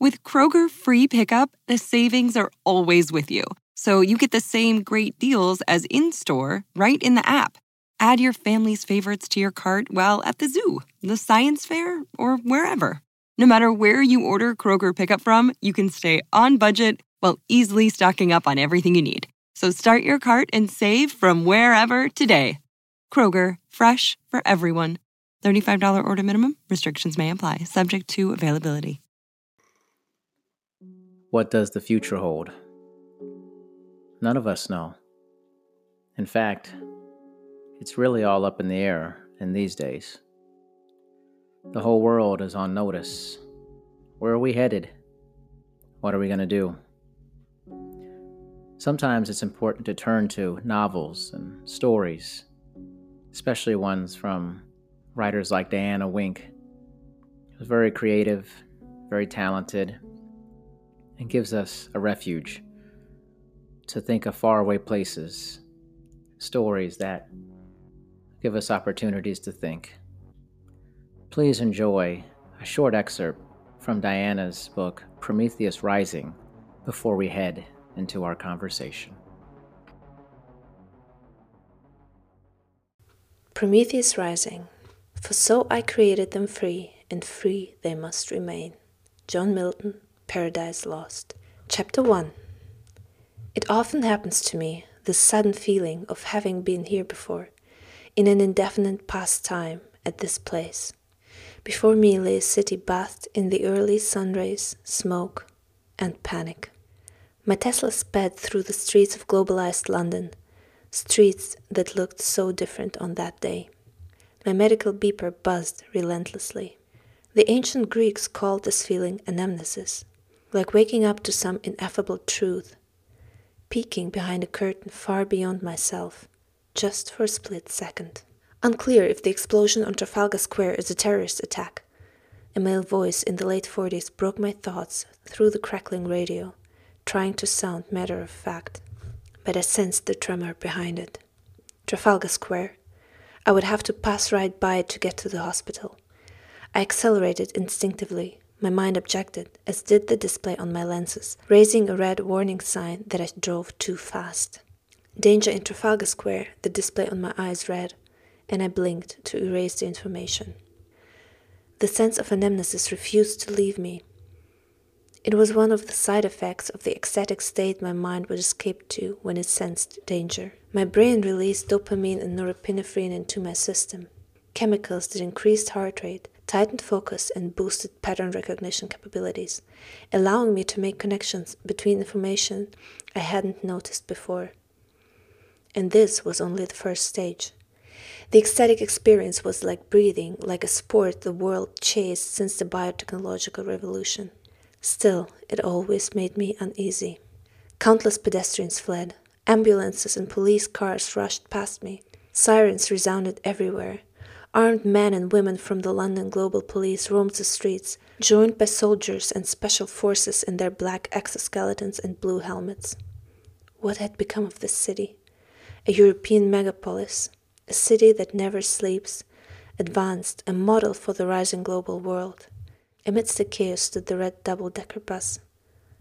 With Kroger free pickup, the savings are always with you. So you get the same great deals as in store right in the app. Add your family's favorites to your cart while at the zoo, the science fair, or wherever. No matter where you order Kroger pickup from, you can stay on budget while easily stocking up on everything you need. So start your cart and save from wherever today. Kroger, fresh for everyone. $35 order minimum. Restrictions may apply, subject to availability. What does the future hold? None of us know. In fact, it's really all up in the air in these days. The whole world is on notice. Where are we headed? What are we going to do? Sometimes it's important to turn to novels and stories, especially ones from writers like Diana Wink, who's very creative, very talented, and gives us a refuge to think of faraway places, stories that give us opportunities to think. Please enjoy a short excerpt from Diana's book, Prometheus Rising, before we head into our conversation. Prometheus Rising. For so I created them free, and free they must remain. John Milton, Paradise Lost. Chapter 1 It often happens to me, this sudden feeling of having been here before, in an indefinite past time, at this place. Before me lay a city bathed in the early sunrays, smoke, and panic. My Tesla sped through the streets of globalized London, streets that looked so different on that day. My medical beeper buzzed relentlessly. The ancient Greeks called this feeling anamnesis, like waking up to some ineffable truth, peeking behind a curtain far beyond myself, just for a split second. Unclear if the explosion on Trafalgar Square is a terrorist attack. A male voice in the late 40s broke my thoughts through the crackling radio, trying to sound matter of fact, but I sensed the tremor behind it. Trafalgar Square. I would have to pass right by it to get to the hospital. I accelerated instinctively. My mind objected, as did the display on my lenses, raising a red warning sign that I drove too fast. Danger in Trafalgar Square, the display on my eyes read, and I blinked to erase the information. The sense of anamnesis refused to leave me. It was one of the side effects of the ecstatic state my mind would escape to when it sensed danger. My brain released dopamine and norepinephrine into my system, chemicals that increased heart rate, tightened focus, and boosted pattern recognition capabilities, allowing me to make connections between information I hadn't noticed before. And this was only the first stage. The ecstatic experience was like breathing, like a sport the world chased since the biotechnological revolution. Still, it always made me uneasy. Countless pedestrians fled. Ambulances and police cars rushed past me. Sirens resounded everywhere. Armed men and women from the London Global Police roamed the streets, joined by soldiers and special forces in their black exoskeletons and blue helmets. What had become of this city? A European megapolis, a city that never sleeps, advanced, a model for the rising global world. Amidst the chaos stood the red double decker bus,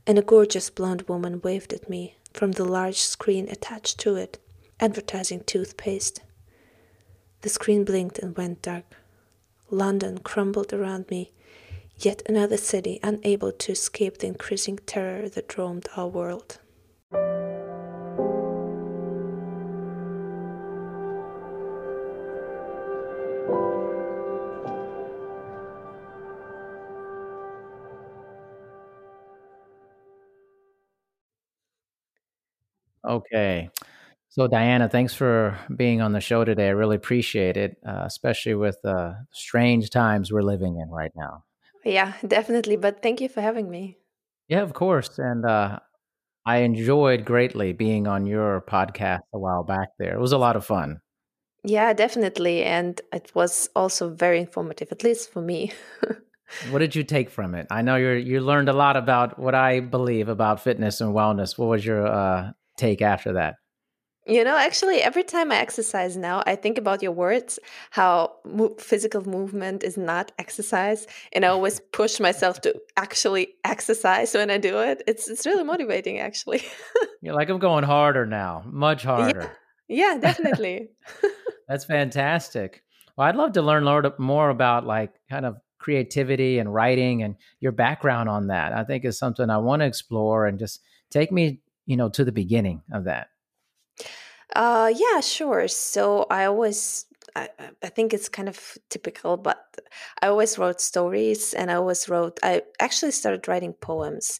and a gorgeous blonde woman waved at me from the large screen attached to it, advertising toothpaste. The screen blinked and went dark. London crumbled around me, yet another city unable to escape the increasing terror that roamed our world. Okay. So, Diana, thanks for being on the show today. I really appreciate it, uh, especially with the uh, strange times we're living in right now. Yeah, definitely. But thank you for having me. Yeah, of course. And uh, I enjoyed greatly being on your podcast a while back there. It was a lot of fun. Yeah, definitely. And it was also very informative, at least for me. what did you take from it? I know you you learned a lot about what I believe about fitness and wellness. What was your uh, take after that? You know, actually, every time I exercise now, I think about your words, how mo- physical movement is not exercise. And I always push myself to actually exercise when I do it. It's, it's really motivating, actually. You're like, I'm going harder now, much harder. Yeah, yeah definitely. That's fantastic. Well, I'd love to learn more about like kind of creativity and writing and your background on that. I think is something I want to explore and just take me, you know, to the beginning of that. Uh, yeah, sure. So I always, I, I think it's kind of typical, but I always wrote stories and I always wrote, I actually started writing poems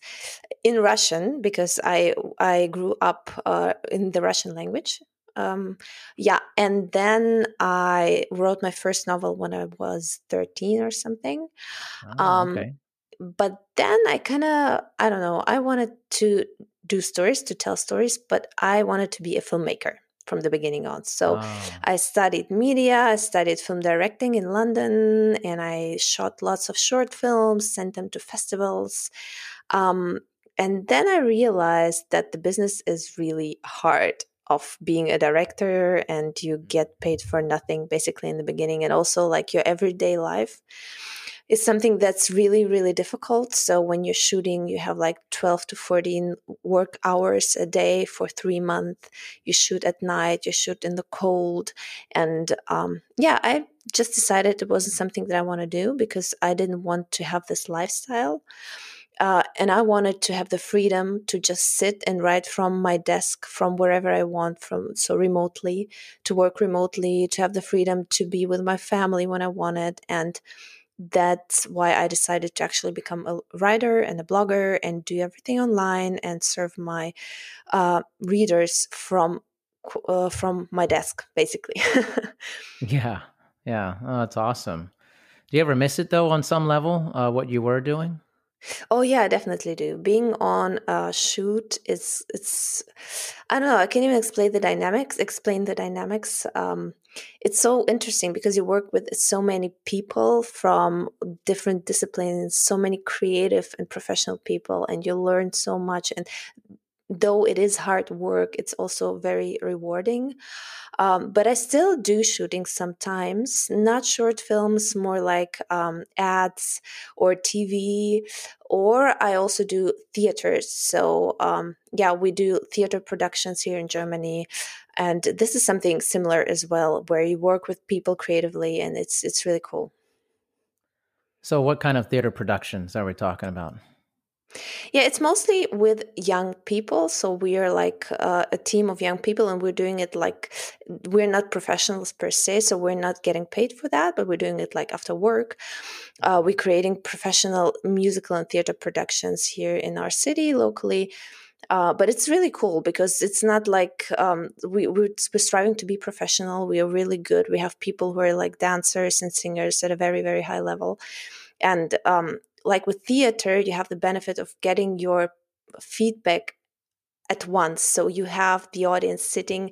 in Russian because I, I grew up uh, in the Russian language. Um, yeah. And then I wrote my first novel when I was 13 or something. Oh, um, okay. But then I kind of, I don't know, I wanted to do stories, to tell stories, but I wanted to be a filmmaker from the beginning on. So oh. I studied media, I studied film directing in London, and I shot lots of short films, sent them to festivals. Um, and then I realized that the business is really hard of being a director and you get paid for nothing basically in the beginning and also like your everyday life is something that's really really difficult. So when you're shooting you have like 12 to 14 work hours a day for three months. You shoot at night you shoot in the cold. And um, yeah i just decided it wasn't something that i want to do because i didn't want to have this lifestyle. Uh, and I wanted to have the freedom to just sit and write from my desk, from wherever I want, from so remotely, to work remotely, to have the freedom to be with my family when I wanted, and that's why I decided to actually become a writer and a blogger and do everything online and serve my uh, readers from uh, from my desk, basically. yeah, yeah, oh, that's awesome. Do you ever miss it though, on some level, uh, what you were doing? Oh yeah, I definitely do. Being on a shoot is it's I don't know, I can't even explain the dynamics, explain the dynamics. Um it's so interesting because you work with so many people from different disciplines, so many creative and professional people and you learn so much and though it is hard work, it's also very rewarding. Um, but I still do shooting sometimes, not short films, more like um, ads or TV, or I also do theaters. So, um, yeah, we do theater productions here in Germany. And this is something similar as well, where you work with people creatively, and it's it's really cool. So, what kind of theater productions are we talking about? Yeah, it's mostly with young people. So we are like uh, a team of young people, and we're doing it like we're not professionals per se. So we're not getting paid for that, but we're doing it like after work. Uh, we're creating professional musical and theater productions here in our city locally. Uh, but it's really cool because it's not like um, we, we're, we're striving to be professional. We are really good. We have people who are like dancers and singers at a very, very high level. And um, like with theater, you have the benefit of getting your feedback at once. So you have the audience sitting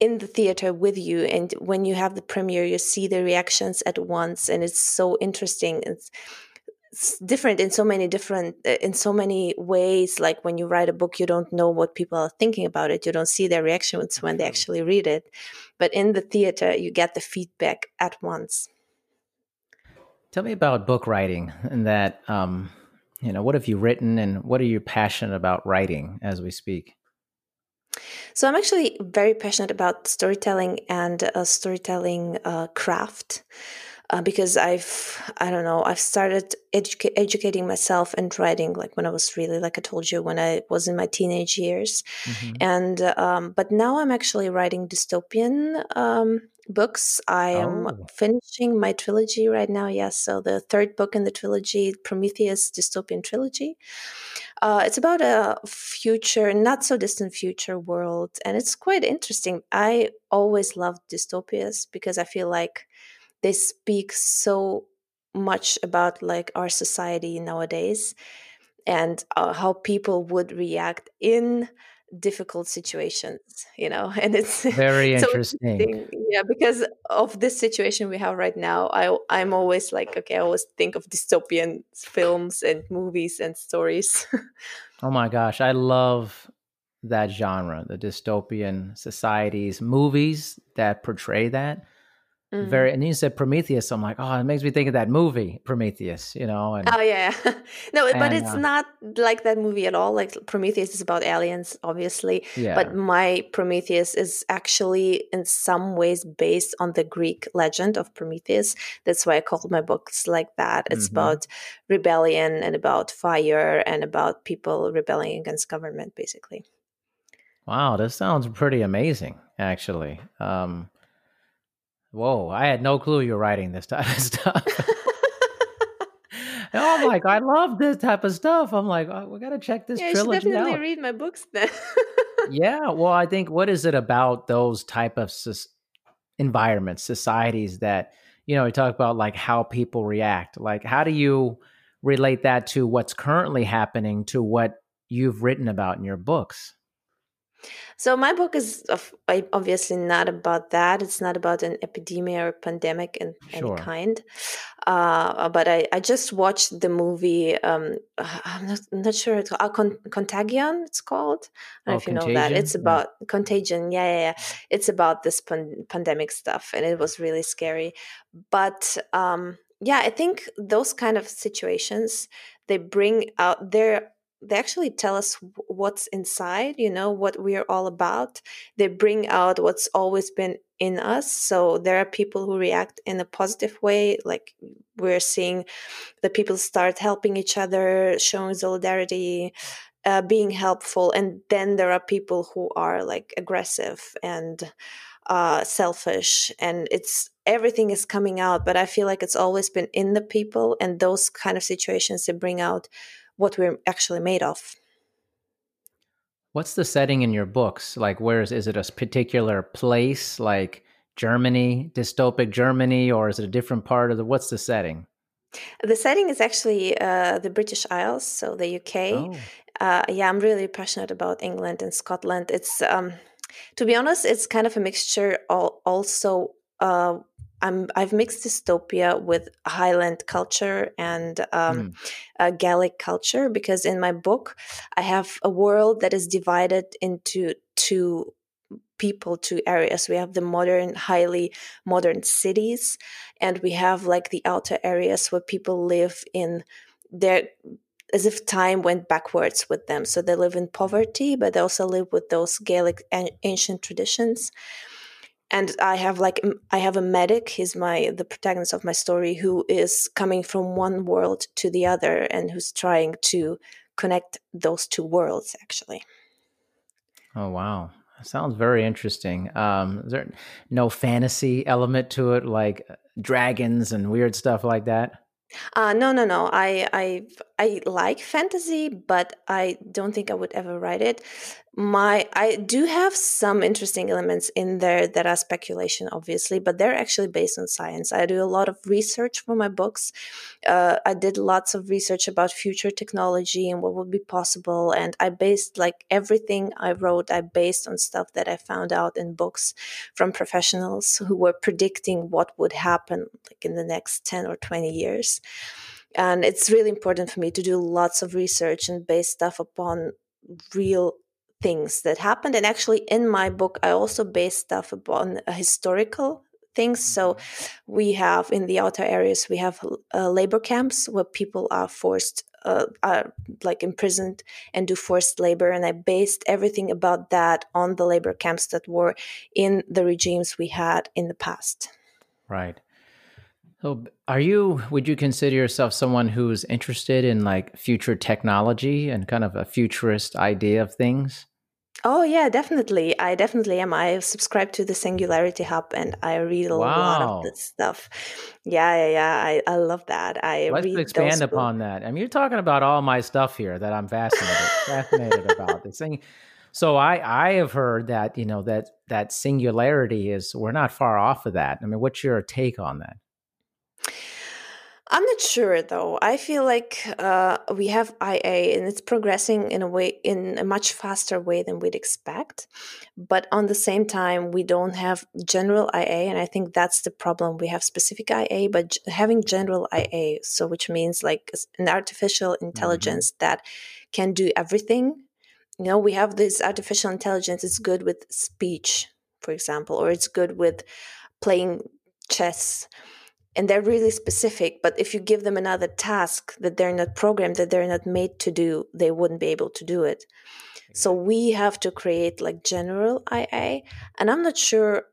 in the theater with you and when you have the premiere you see the reactions at once and it's so interesting it's, different in so many different uh, in so many ways like when you write a book you don't know what people are thinking about it you don't see their reactions when they actually read it but in the theater you get the feedback at once Tell me about book writing and that, um, you know, what have you written and what are you passionate about writing as we speak? So I'm actually very passionate about storytelling and uh, storytelling uh, craft. Uh, because I've I don't know I've started educa- educating myself and writing like when I was really like I told you when I was in my teenage years, mm-hmm. and um, but now I'm actually writing dystopian um, books. I am oh. finishing my trilogy right now. Yes, so the third book in the trilogy, Prometheus Dystopian Trilogy. Uh, it's about a future, not so distant future world, and it's quite interesting. I always loved dystopias because I feel like they speak so much about like our society nowadays and uh, how people would react in difficult situations you know and it's very so interesting. interesting. yeah because of this situation we have right now i i'm always like okay i always think of dystopian films and movies and stories oh my gosh i love that genre the dystopian societies movies that portray that Mm-hmm. Very, and then you said Prometheus. I'm like, oh, it makes me think of that movie Prometheus, you know. And, oh yeah, no, and, but it's uh, not like that movie at all. Like Prometheus is about aliens, obviously. Yeah. But my Prometheus is actually in some ways based on the Greek legend of Prometheus. That's why I called my books like that. It's mm-hmm. about rebellion and about fire and about people rebelling against government, basically. Wow, this sounds pretty amazing, actually. Um, Whoa, I had no clue you were writing this type of stuff. I'm like, I love this type of stuff. I'm like, oh, we got to check this yeah, trilogy you should definitely out. read my books then. yeah, well, I think what is it about those type of environments, societies that you know, we talk about like how people react. Like, how do you relate that to what's currently happening to what you've written about in your books? So my book is obviously not about that. It's not about an epidemic or pandemic in sure. any kind. Uh, but I, I just watched the movie. Um, I'm not, not sure it's uh, Con- Contagion. It's called. I don't oh, know if you know that. It's about yeah. Contagion. Yeah, yeah, yeah. It's about this pan- pandemic stuff, and it was really scary. But um, yeah, I think those kind of situations they bring out. They're they actually tell us what's inside you know what we're all about. They bring out what's always been in us so there are people who react in a positive way like we're seeing the people start helping each other showing solidarity uh, being helpful and then there are people who are like aggressive and uh, selfish and it's everything is coming out but i feel like it's always been in the people and those kind of situations they bring out what we're actually made of. What's the setting in your books? Like, where is, is it a particular place, like Germany, dystopic Germany, or is it a different part of the, what's the setting? The setting is actually uh, the British Isles, so the UK. Oh. Uh, yeah, I'm really passionate about England and Scotland. It's, um, to be honest, it's kind of a mixture also uh, I'm I've mixed dystopia with Highland culture and um, mm. Gaelic culture because in my book I have a world that is divided into two people two areas. We have the modern highly modern cities and we have like the outer areas where people live in their as if time went backwards with them. So they live in poverty but they also live with those gaelic ancient traditions and i have like i have a medic he's my the protagonist of my story who is coming from one world to the other and who's trying to connect those two worlds actually. Oh wow. Sounds very interesting. Um is there no fantasy element to it like uh, dragons and weird stuff like that? Uh, no, no, no. I, I, I like fantasy, but I don't think I would ever write it my i do have some interesting elements in there that are speculation obviously but they're actually based on science. I do a lot of research for my books. Uh, i did lots of research about future technology and what would be possible and i based like everything i wrote i based on stuff that i found out in books from professionals who were predicting what would happen like in the next 10 or 20 years. And it's really important for me to do lots of research and base stuff upon real things that happened. And actually, in my book, I also base stuff upon historical things. So mm-hmm. we have in the outer areas, we have uh, labor camps where people are forced, uh, are like imprisoned and do forced labor. And I based everything about that on the labor camps that were in the regimes we had in the past. Right. So, are you? Would you consider yourself someone who's interested in like future technology and kind of a futurist idea of things? Oh yeah, definitely. I definitely am. I subscribe to the Singularity Hub and I read a wow. lot of this stuff. Yeah, yeah, yeah. I, I love that. I let's expand upon that. I mean, you're talking about all my stuff here that I'm fascinated fascinated about. This thing. So I I have heard that you know that that singularity is we're not far off of that. I mean, what's your take on that? I'm not sure though. I feel like uh, we have IA and it's progressing in a way in a much faster way than we'd expect. But on the same time, we don't have general IA, and I think that's the problem. We have specific IA, but having general IA, so which means like an artificial intelligence mm-hmm. that can do everything. You know, we have this artificial intelligence. It's good with speech, for example, or it's good with playing chess and they're really specific but if you give them another task that they're not programmed that they're not made to do they wouldn't be able to do it. So we have to create like general ia and i'm not sure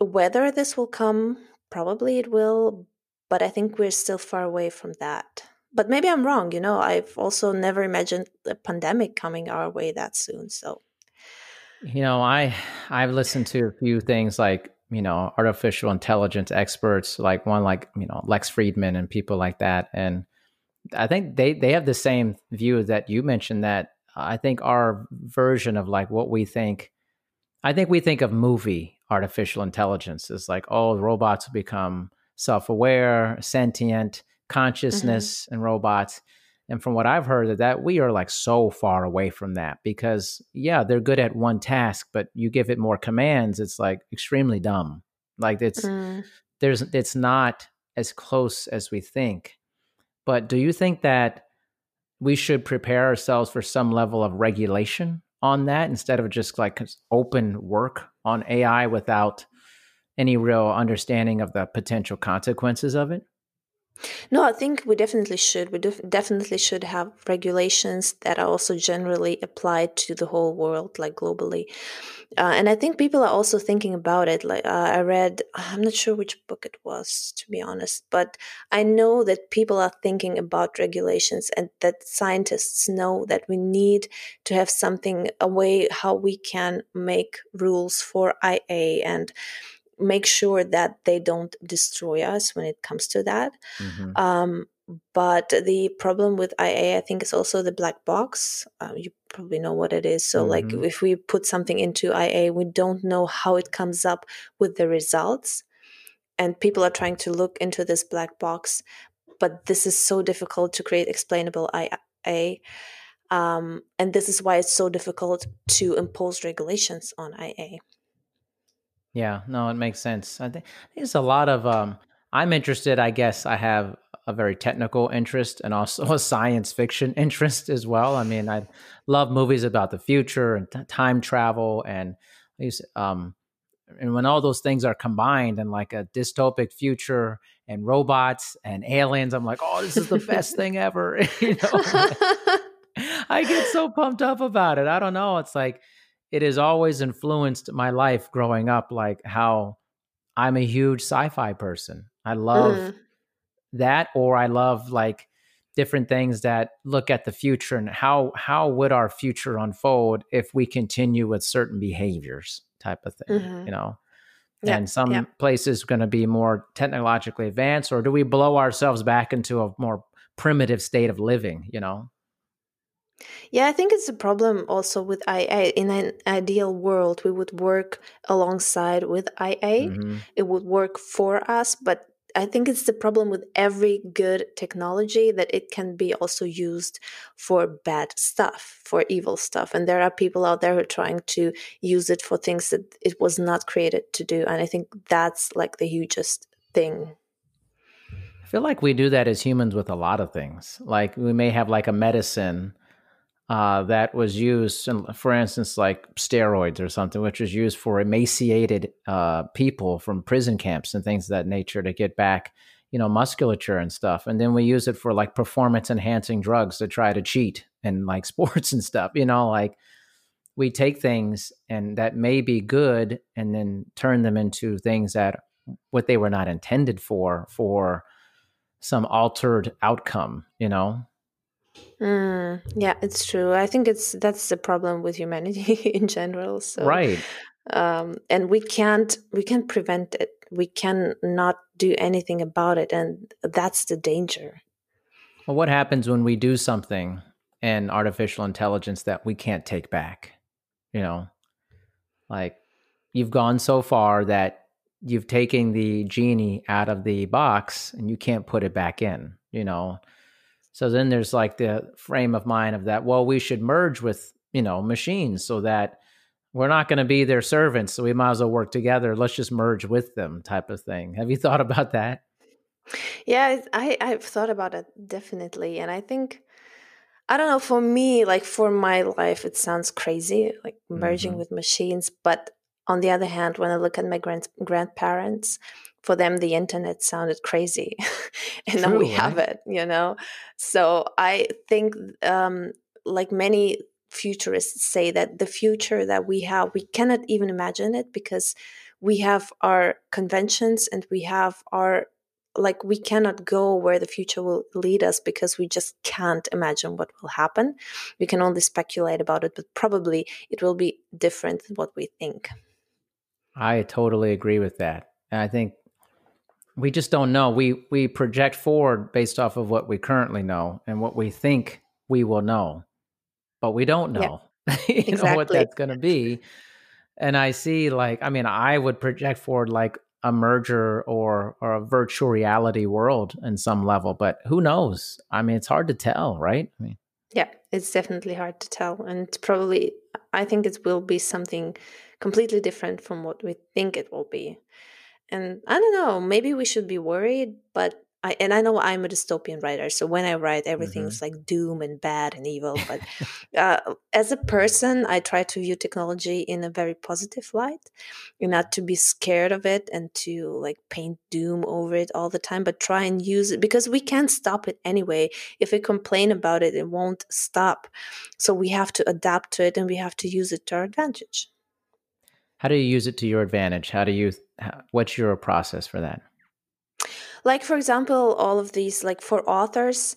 whether this will come probably it will but i think we're still far away from that. But maybe i'm wrong you know i've also never imagined a pandemic coming our way that soon so. You know i i've listened to a few things like you know artificial intelligence experts like one like you know Lex Fridman and people like that and i think they they have the same view that you mentioned that i think our version of like what we think i think we think of movie artificial intelligence is like oh robots will become self-aware sentient consciousness mm-hmm. and robots and from what I've heard that, that we are like so far away from that because yeah, they're good at one task, but you give it more commands, it's like extremely dumb. Like it's mm. there's it's not as close as we think. But do you think that we should prepare ourselves for some level of regulation on that instead of just like open work on AI without any real understanding of the potential consequences of it? No, I think we definitely should. We def- definitely should have regulations that are also generally applied to the whole world, like globally. Uh, and I think people are also thinking about it. Like uh, I read, I'm not sure which book it was, to be honest, but I know that people are thinking about regulations, and that scientists know that we need to have something a way how we can make rules for IA and make sure that they don't destroy us when it comes to that. Mm-hmm. Um, but the problem with IA, I think, is also the black box. Uh, you probably know what it is. So, mm-hmm. like, if we put something into IA, we don't know how it comes up with the results. And people are trying to look into this black box, but this is so difficult to create explainable IA. Um, and this is why it's so difficult to impose regulations on IA. Yeah, no, it makes sense. I think there's a lot of um I'm interested, I guess I have a very technical interest and also a science fiction interest as well. I mean, I love movies about the future and t- time travel and um and when all those things are combined and like a dystopic future and robots and aliens, I'm like, oh, this is the best thing ever. you know, I get so pumped up about it. I don't know. It's like it has always influenced my life growing up, like how I'm a huge sci fi person. I love mm. that, or I love like different things that look at the future and how how would our future unfold if we continue with certain behaviors type of thing mm-hmm. you know and some places going to be more technologically advanced or do we blow ourselves back into a more primitive state of living you know yeah, I think it's a problem also with IA. In an ideal world, we would work alongside with IA. Mm-hmm. It would work for us, but I think it's the problem with every good technology that it can be also used for bad stuff, for evil stuff. And there are people out there who are trying to use it for things that it was not created to do. And I think that's like the hugest thing. I feel like we do that as humans with a lot of things. Like we may have like a medicine uh, that was used, for instance, like steroids or something, which was used for emaciated uh, people from prison camps and things of that nature to get back, you know, musculature and stuff. And then we use it for like performance enhancing drugs to try to cheat and like sports and stuff, you know, like we take things and that may be good and then turn them into things that what they were not intended for, for some altered outcome, you know? Mm, yeah, it's true. I think it's that's the problem with humanity in general. So right, um, and we can't we can't prevent it. We can not do anything about it, and that's the danger. Well, what happens when we do something in artificial intelligence that we can't take back? You know, like you've gone so far that you've taken the genie out of the box and you can't put it back in, you know. So then there's like the frame of mind of that, well, we should merge with, you know, machines so that we're not going to be their servants, so we might as well work together. Let's just merge with them, type of thing. Have you thought about that? Yeah, I I've thought about it definitely, and I think I don't know. For me, like for my life, it sounds crazy, like merging mm-hmm. with machines. But on the other hand, when I look at my grand grandparents, for them the internet sounded crazy, and now we right? have it. You know, so I think um, like many futurists say that the future that we have, we cannot even imagine it because we have our conventions and we have our like we cannot go where the future will lead us because we just can't imagine what will happen we can only speculate about it but probably it will be different than what we think i totally agree with that and i think we just don't know. We we project forward based off of what we currently know and what we think we will know but we don't know yeah, you exactly. know what that's going to be. And i see like i mean i would project forward like a merger or or a virtual reality world in some level but who knows? I mean it's hard to tell right? I mean, yeah it's definitely hard to tell and probably i think it will be something completely different from what we think it will be and i don't know maybe we should be worried but I, and I know I'm a dystopian writer, so when I write, everything's mm-hmm. like doom and bad and evil. But uh, as a person, I try to view technology in a very positive light, and not to be scared of it and to like paint doom over it all the time, but try and use it because we can't stop it anyway. If we complain about it, it won't stop. So we have to adapt to it and we have to use it to our advantage. How do you use it to your advantage? How do you? How, what's your process for that? like for example all of these like for authors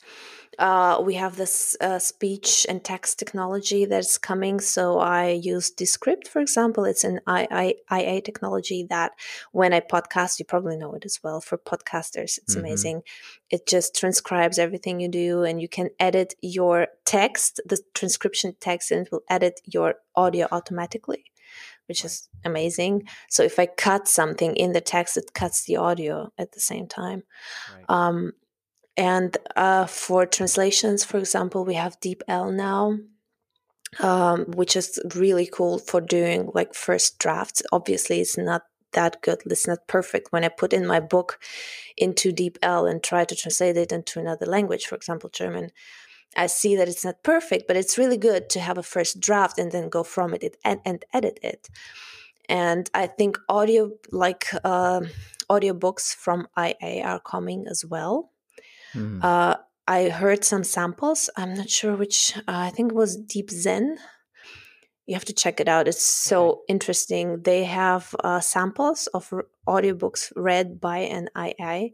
uh, we have this uh, speech and text technology that's coming. So I use Descript, for example. It's an I, I, IA technology that when I podcast, you probably know it as well. For podcasters, it's mm-hmm. amazing. It just transcribes everything you do, and you can edit your text, the transcription text, and it will edit your audio automatically which is amazing. So if I cut something in the text, it cuts the audio at the same time. Right. Um, and uh, for translations, for example, we have DeepL now, um, which is really cool for doing like first drafts. Obviously, it's not that good. It's not perfect. When I put in my book into DeepL and try to translate it into another language, for example, German, I see that it's not perfect, but it's really good to have a first draft and then go from it and, and edit it. And I think audio, like uh, audiobooks from IA, are coming as well. Mm. Uh, I heard some samples. I'm not sure which. Uh, I think it was Deep Zen. You have to check it out. It's so okay. interesting. They have uh, samples of audiobooks read by an IA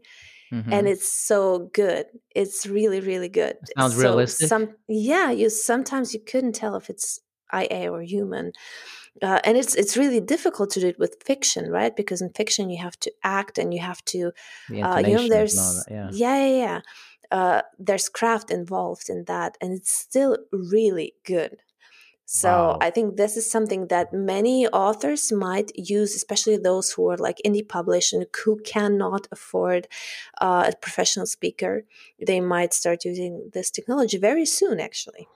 Mm-hmm. and it's so good. It's really, really good. It sounds so realistic. Some, yeah, you sometimes you couldn't tell if it's IA or human, uh, and it's it's really difficult to do it with fiction, right? Because in fiction you have to act and you have to, uh, you know, there's that, yeah, yeah, yeah. yeah. Uh, there's craft involved in that, and it's still really good. So wow. I think this is something that many authors might use, especially those who are like indie published and who cannot afford uh, a professional speaker. They might start using this technology very soon, actually.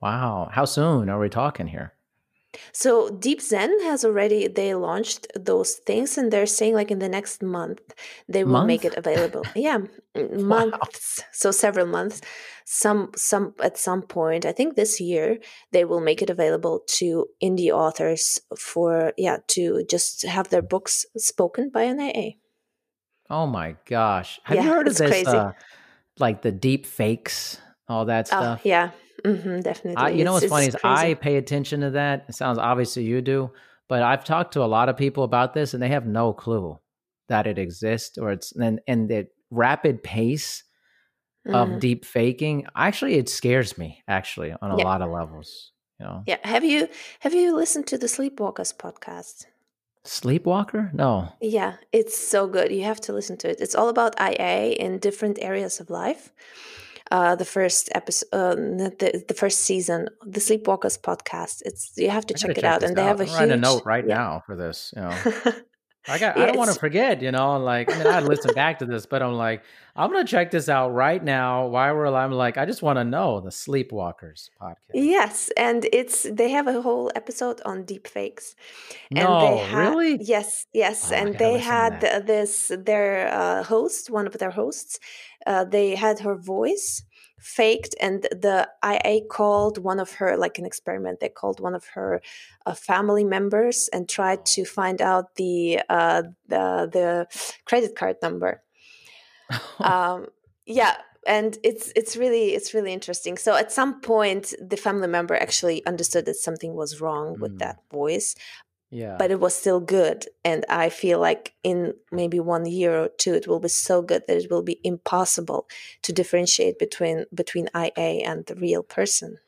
Wow. How soon are we talking here? So Deep Zen has already they launched those things and they're saying like in the next month they will month? make it available. yeah, months. Wow. So several months. Some some at some point, I think this year they will make it available to indie authors for yeah, to just have their books spoken by an AA. Oh my gosh. Have yeah, you heard of this uh, like the deep fakes, all that oh, stuff? Yeah. Mm-hmm, definitely. I, you know what's funny is crazy. I pay attention to that. It sounds obviously you do, but I've talked to a lot of people about this and they have no clue that it exists or it's and and the rapid pace mm-hmm. of deep faking. Actually, it scares me. Actually, on a yeah. lot of levels. You know. Yeah. Have you have you listened to the Sleepwalkers podcast? Sleepwalker? No. Yeah, it's so good. You have to listen to it. It's all about IA in different areas of life uh, the first episode, uh, the, the first season, the Sleepwalkers podcast. It's you have to check it check out, and they out. have a I'm huge. a note right yeah. now for this. You know. I got. Yeah, I don't want to forget. You know, like I mean, I listen back to this, but I'm like, I'm gonna check this out right now. Why we're I'm like, I just want to know the Sleepwalkers podcast. Yes, and it's they have a whole episode on deep fakes. And No, they ha- really? Yes, yes, Oh, and they had this their uh, host, one of their hosts. Uh, they had her voice faked, and the IA called one of her like an experiment. They called one of her uh, family members and tried to find out the uh, the the credit card number um yeah and it's it's really it's really interesting so at some point the family member actually understood that something was wrong with Mm. that voice yeah, but it was still good and i feel like in maybe one year or two it will be so good that it will be impossible to differentiate between between ia and the real person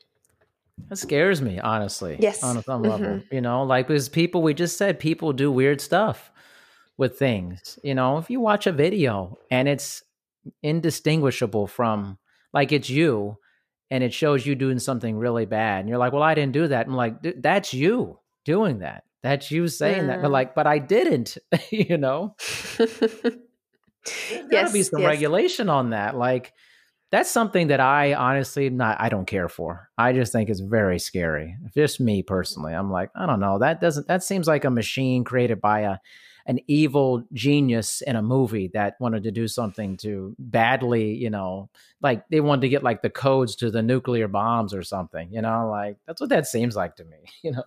that scares me honestly. Yes. on a some mm-hmm. level, you know, like because people we just said people do weird stuff with things. You know, if you watch a video and it's indistinguishable from like it's you and it shows you doing something really bad and you're like well i didn't do that i'm like that's you doing that that's you saying that but like but i didn't you know there's gotta be some yes. regulation on that like that's something that i honestly not i don't care for i just think it's very scary just me personally i'm like i don't know that doesn't that seems like a machine created by a an evil genius in a movie that wanted to do something to badly, you know, like they wanted to get like the codes to the nuclear bombs or something, you know, like that's what that seems like to me, you know.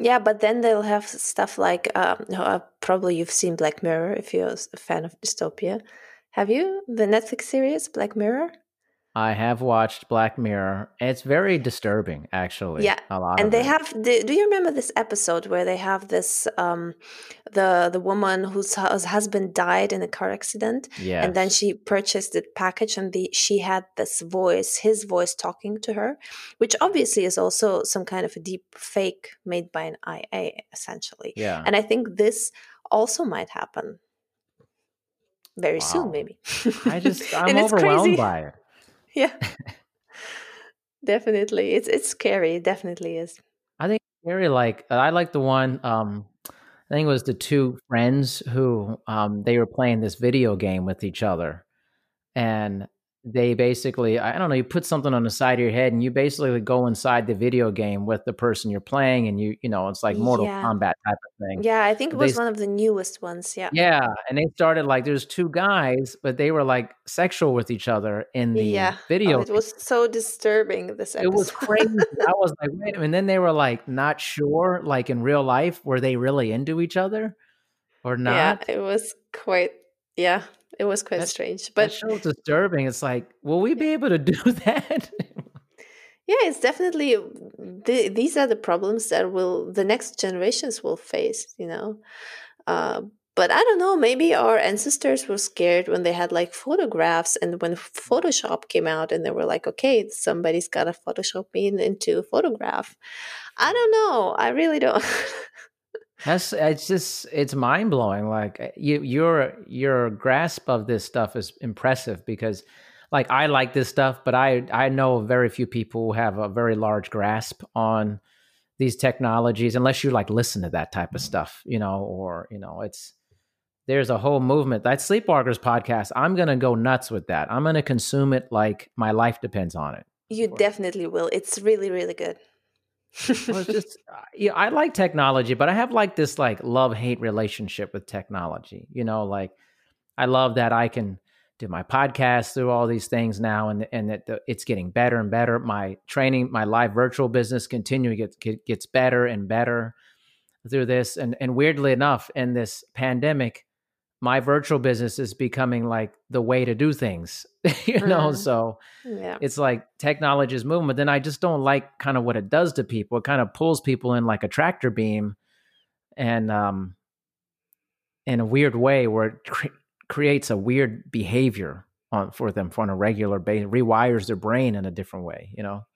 Yeah, but then they'll have stuff like um, uh, probably you've seen Black Mirror if you're a fan of dystopia. Have you the Netflix series Black Mirror? I have watched Black Mirror. It's very disturbing, actually. Yeah, a lot. and they it. have. The, do you remember this episode where they have this um, the the woman whose, husband died in a car accident, yeah, and then she purchased the package, and the she had this voice, his voice talking to her, which obviously is also some kind of a deep fake made by an IA, essentially. yeah. And I think this also might happen very Wow. soon, maybe. I just I'm overwhelmed by it. Yeah. definitely. It's it's scary. It definitely is. I think very like uh, I like the one. Um, I think it was the two friends who um, they were playing this video game with each other, and they basically I don't know. You put something on the side of your head, and you basically go inside the video game with the person you're playing, and you you know it's like Mortal Yeah. Kombat type of thing. Yeah, I think it But they was s- one of the newest ones. Yeah. Yeah, and they started like there's two guys, but they were like sexual with each other in the Yeah. Oh, video. Oh, it was so disturbing this episode. It was crazy. I was like, wait. And then they were like, not sure, like in real life, were they really into each other or not? Yeah, it was quite yeah, it was quite That- strange. that But show's disturbing. It's like, will we be able to do that? yeah, it's definitely the, these are the problems that will the next generations will face, you know. Uh, but I don't know, maybe our ancestors were scared when they had like photographs and when Photoshop came out and they were like, okay, somebody's got to Photoshop me into a photograph. I don't know. I really don't. That's it's just it's mind blowing. Like uh, you, your your grasp of this stuff is impressive because, like, I like this stuff, but I I know very few people who have a very large grasp on these technologies unless you like listen to that type of stuff, you know, or you know, it's there's a whole movement. That Sleepwalkers podcast, I'm gonna go nuts with that. I'm gonna consume it like my life depends on it. you definitely will. It's really, really good. Well, it's just uh, yeah, I like technology, but I have like this like love hate relationship with technology. You know, like I love that I can do my podcast through all these things now, and and that the, it's getting better and better. My training, my live virtual business, continuing gets gets better and better through this. And and weirdly enough, in this pandemic, my virtual business is becoming like the way to do things. you know, Mm. so yeah. it's like technology is moving, but then I just don't like kind of what it does to people. It kind of pulls people in like a tractor beam, and um, in a weird way where it cre- creates a weird behavior on for them on a regular basis, rewires their brain in a different way. You know,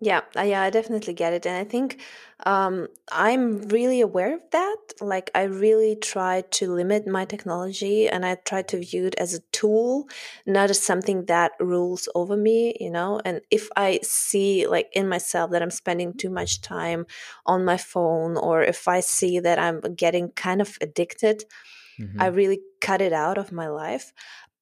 Yeah, uh, yeah, I definitely get it. And I think um, I'm really aware of that. Like, I really try to limit my technology and I try to view it as a tool, not as something that rules over me, you know? And if I see, like, in myself that I'm spending too much time on my phone, or if I see that I'm getting kind of addicted. I really cut it out of my life.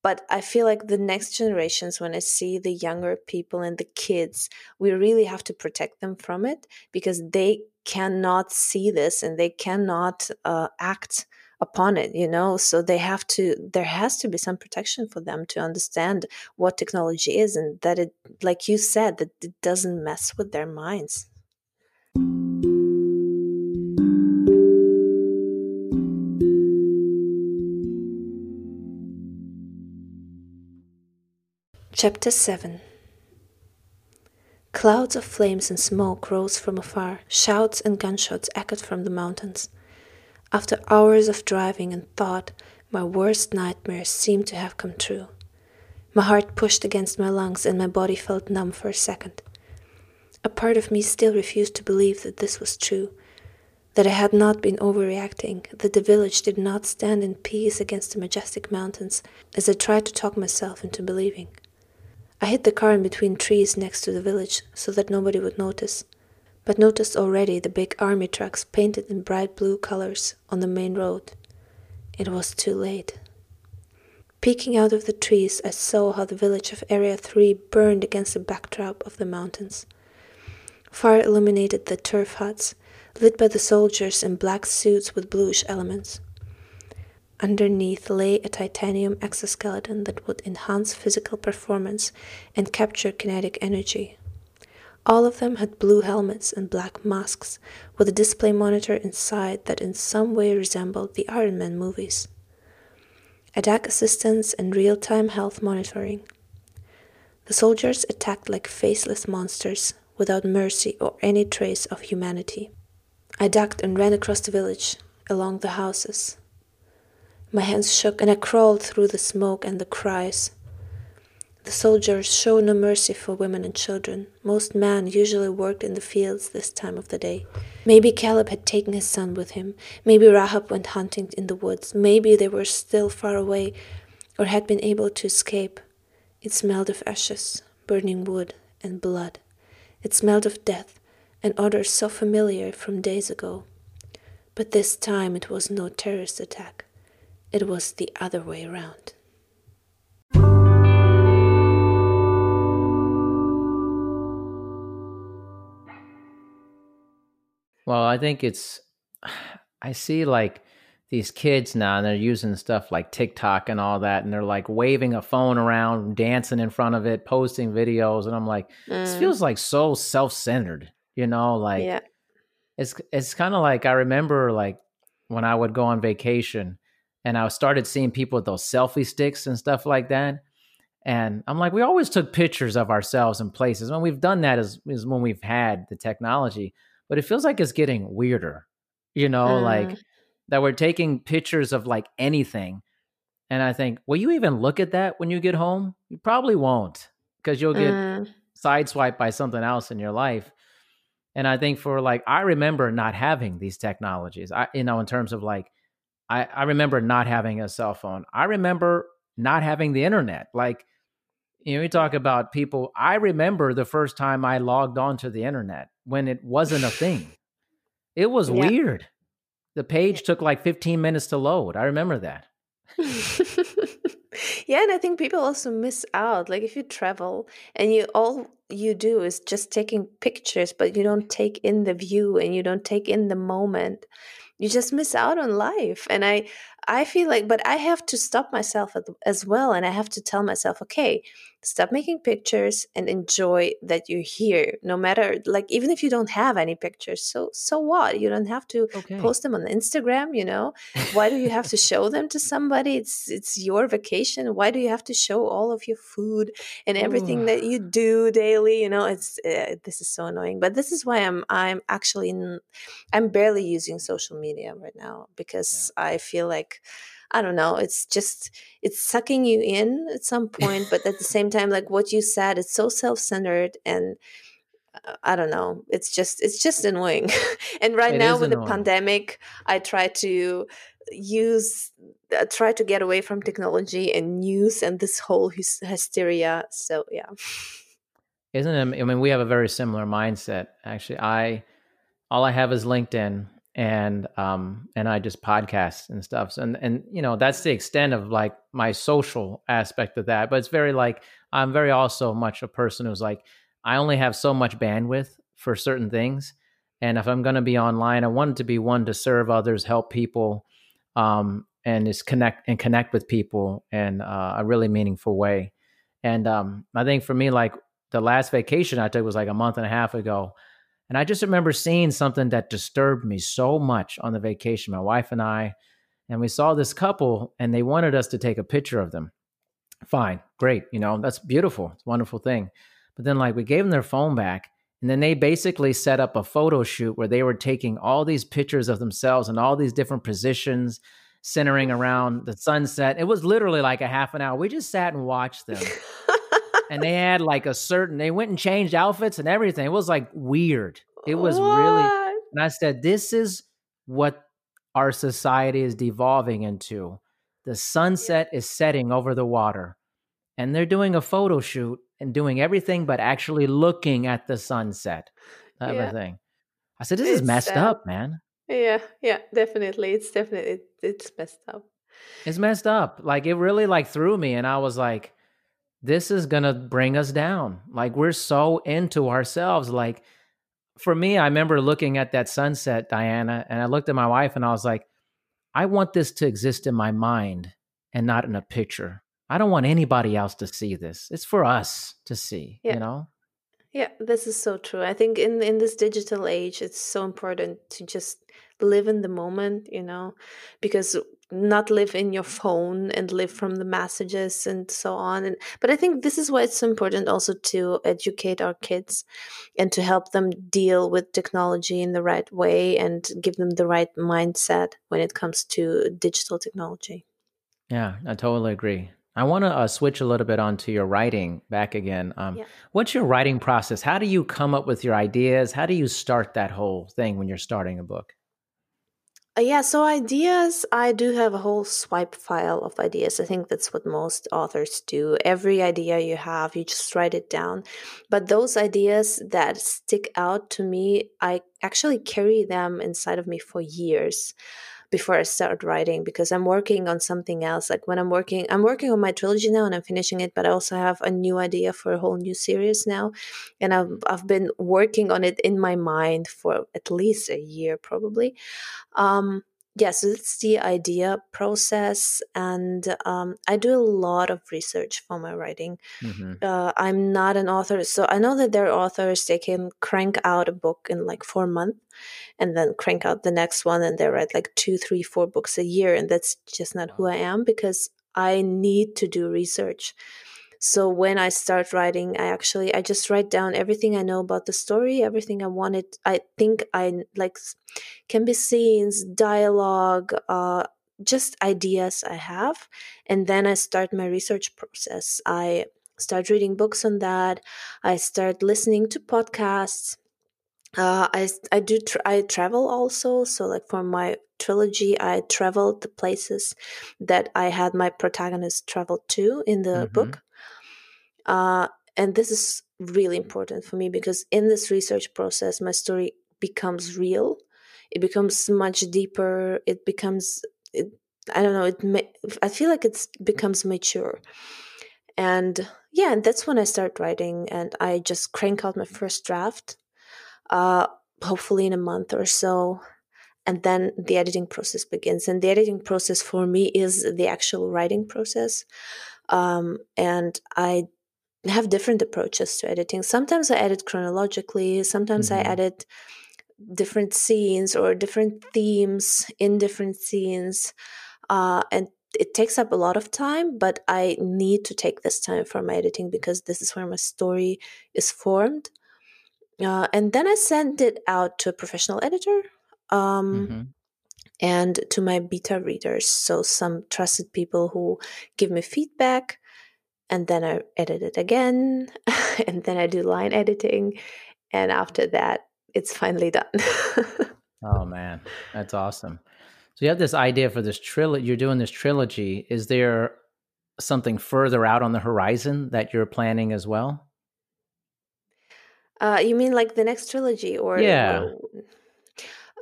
But I feel like the next generations, when I see the younger people and the kids, we really have to protect them from it because they cannot see this and they cannot uh, act upon it you know? So they have to there has to be some protection for them to understand what technology is and that it like you said that it doesn't mess with their minds Chapter 7 Clouds of flames and smoke rose from afar, shouts and gunshots echoed from the mountains. After hours of driving and thought, my worst nightmares seemed to have come true. My heart pushed against my lungs and my body felt numb for a second. A part of me still refused to believe that this was true, that I had not been overreacting, that the village did not stand in peace against the majestic mountains, as I tried to talk myself into believing. I hid the car in between trees next to the village so that nobody would notice, but noticed already the big army trucks painted in bright blue colors on the main road. It was too late. Peeking out of the trees, I saw how the village of Area 3 burned against the backdrop of the mountains. Fire illuminated the turf huts, lit by the soldiers in black suits with bluish elements. Underneath lay a titanium exoskeleton that would enhance physical performance and capture kinetic energy. All of them had blue helmets and black masks, with a display monitor inside that in some way resembled the Iron Man movies. Attack assistance and real time health monitoring. The soldiers attacked like faceless monsters, without mercy or any trace of humanity. I ducked and ran across the village, along the houses. My hands shook and I crawled through the smoke and the cries. The soldiers show no mercy for women and children. Most men usually worked in the fields this time of the day. Maybe Caleb had taken his son with him. Maybe Rahab went hunting in the woods. Maybe they were still far away or had been able to escape. It smelled of ashes, burning wood, and blood. It smelled of death, an odor so familiar from days ago. But this time it was no terrorist attack. It was the other way around. Well, I think it's, I see like these kids now and they're using stuff like TikTok and all that, and they're like waving a phone around, dancing in front of it, posting videos. And I'm like, this Mm, feels like so self centered, you know? Like, yeah. it's, it's kind of like I remember like when I would go on vacation and I started seeing people with those selfie sticks and stuff like that. And I'm like, we always took pictures of ourselves in places. When we've done that is, is when we've had the technology, but it feels like it's getting weirder, you know, like Mm, that we're taking pictures of like anything. And I think, will you even look at that when you get home? You probably won't because you'll get mm, sideswiped by something else in your life. And I think for like, I remember not having these technologies. I, you know, in terms of like, I, I remember not having a cell phone. I remember not having the internet. Like, you know, we talk about people. I remember the first time I logged onto the internet when it wasn't a thing. It was Yeah. weird. The page took like 15 minutes to load. I remember that. yeah, and I think people also miss out. Like if you travel and you all you do is just taking pictures, but you don't take in the view and you don't take in the moment, you just miss out on life. And I I feel like, but I have to stop myself as well, and I have to tell myself, okay, stop making pictures and enjoy that you're here. No matter like even if you don't have any pictures, so so what? You don't have to Okay. post them on Instagram. You know, why do you have to show them to somebody it's it's your vacation why do you have to show all of your food and everything Ooh. that you do daily you know it's uh, this is so annoying but this is why i'm i'm actually in, I'm barely using social media right now because i feel like i don't know it's just it's sucking you in at some point but at the same time like what you said it's so self-centered and uh, I don't know. It's just it's just annoying. and right It now with the pandemic, I try to use uh, try to get away from technology and news and this whole hys- hysteria. So yeah. Isn't it? I mean, we have a very similar mindset. Actually, I all I have is LinkedIn and um and I just podcast and stuff. So, and and you know that's the extent of like my social aspect of that. But it's very like I'm very also much a person who's like I only have so much bandwidth for certain things, and if I'm going to be online, I want it to be one to serve others, help people, um, and just connect and connect with people in uh, a really meaningful way. And um, I think for me, like the last vacation I took was like a month and a half ago. And I just remember seeing something that disturbed me so much on the vacation, my wife and I. And we saw this couple and they wanted us to take a picture of them. Fine, great. You know, that's beautiful. It's a wonderful thing. But then, like, we gave them their phone back. And then they basically set up a photo shoot where they were taking all these pictures of themselves in all these different positions, centering around the sunset. It was literally like a half an hour. We just sat and watched them and they had like a certain they went and changed outfits and everything. It was like weird. It was really and i said this is what our society is devolving into. The sunset is setting over the water and they're doing a photo shoot and doing everything but actually looking at the sunset. Yeah. of i said this is messed sad. up man. Yeah, yeah, definitely. It's definitely it, it's messed up. it's messed up. Like it really like threw me and i was like this is gonna bring us down. Like we're so into ourselves. Like for me i remember looking at that sunset diana and i looked at my wife and i was like i want this to exist in my mind and not in a picture. I don't want anybody else to see this. It's for us to see Yeah. you know? Yeah, this is so true. I think in in this digital age, it's so important to just live in the moment, you know, because not live in your phone and live from the messages and so on. And but I think this is why it's so important also to educate our kids and to help them deal with technology in the right way and give them the right mindset when it comes to digital technology. yeah i totally agree i want to uh, switch a little bit onto your writing back again um, Yeah. what's your writing process how do you come up with your ideas how do you start that whole thing when you're starting a book Uh, yeah, so ideas, I do have a whole swipe file of ideas. I think that's what most authors do. Every idea you have, you just write it down. But those ideas that stick out to me, I actually carry them inside of me for years before I start writing because I'm working on something else. Like when I'm working, I'm working on my trilogy now and I'm finishing it, but I also have a new idea for a whole new series now. And I've, I've been working on it in my mind for at least a year, probably. Um, yeah, so that's the idea process. And um, I do a lot of research for my writing hmm uh, I'm not an author, so I know that there are authors they can crank out a book in like four months, and then crank out the next one, and they write like two, three, four books a year, and that's just not who I am because I need to do research. So when I start writing, I actually I just write down everything I know about the story, everything I wanted. I think I like can be scenes, dialogue, uh, just ideas I have, and then I start my research process. I start reading books on that. I start listening to podcasts. Uh, I I do tra- I travel also. So like for my trilogy, I traveled the places that I had my protagonist travel to in the Mhm. book. Uh, and this is really important for me because in this research process, my story becomes real. It becomes much deeper. It becomes it, I don't know. It ma- I feel like it becomes mature and yeah and that's when i start writing and i just crank out my first draft uh hopefully in a month or so and then the editing process begins and the editing process for me is the actual writing process um and i have different approaches to editing sometimes i edit chronologically sometimes i Mhm. edit different scenes or different themes in different scenes uh, and it takes up a lot of time but i need to take this time for my editing because this is where my story is formed uh, and then i send it out to a professional editor um, Mhm. and to my beta readers so some trusted people who give me feedback and then i edit it again and then i do line editing and after that, it's finally done. oh man, that's awesome. So you have this idea for this trilogy. You're doing this trilogy. Is there something further out on the horizon that you're planning as well? Uh, you mean like the next trilogy, or yeah? Or,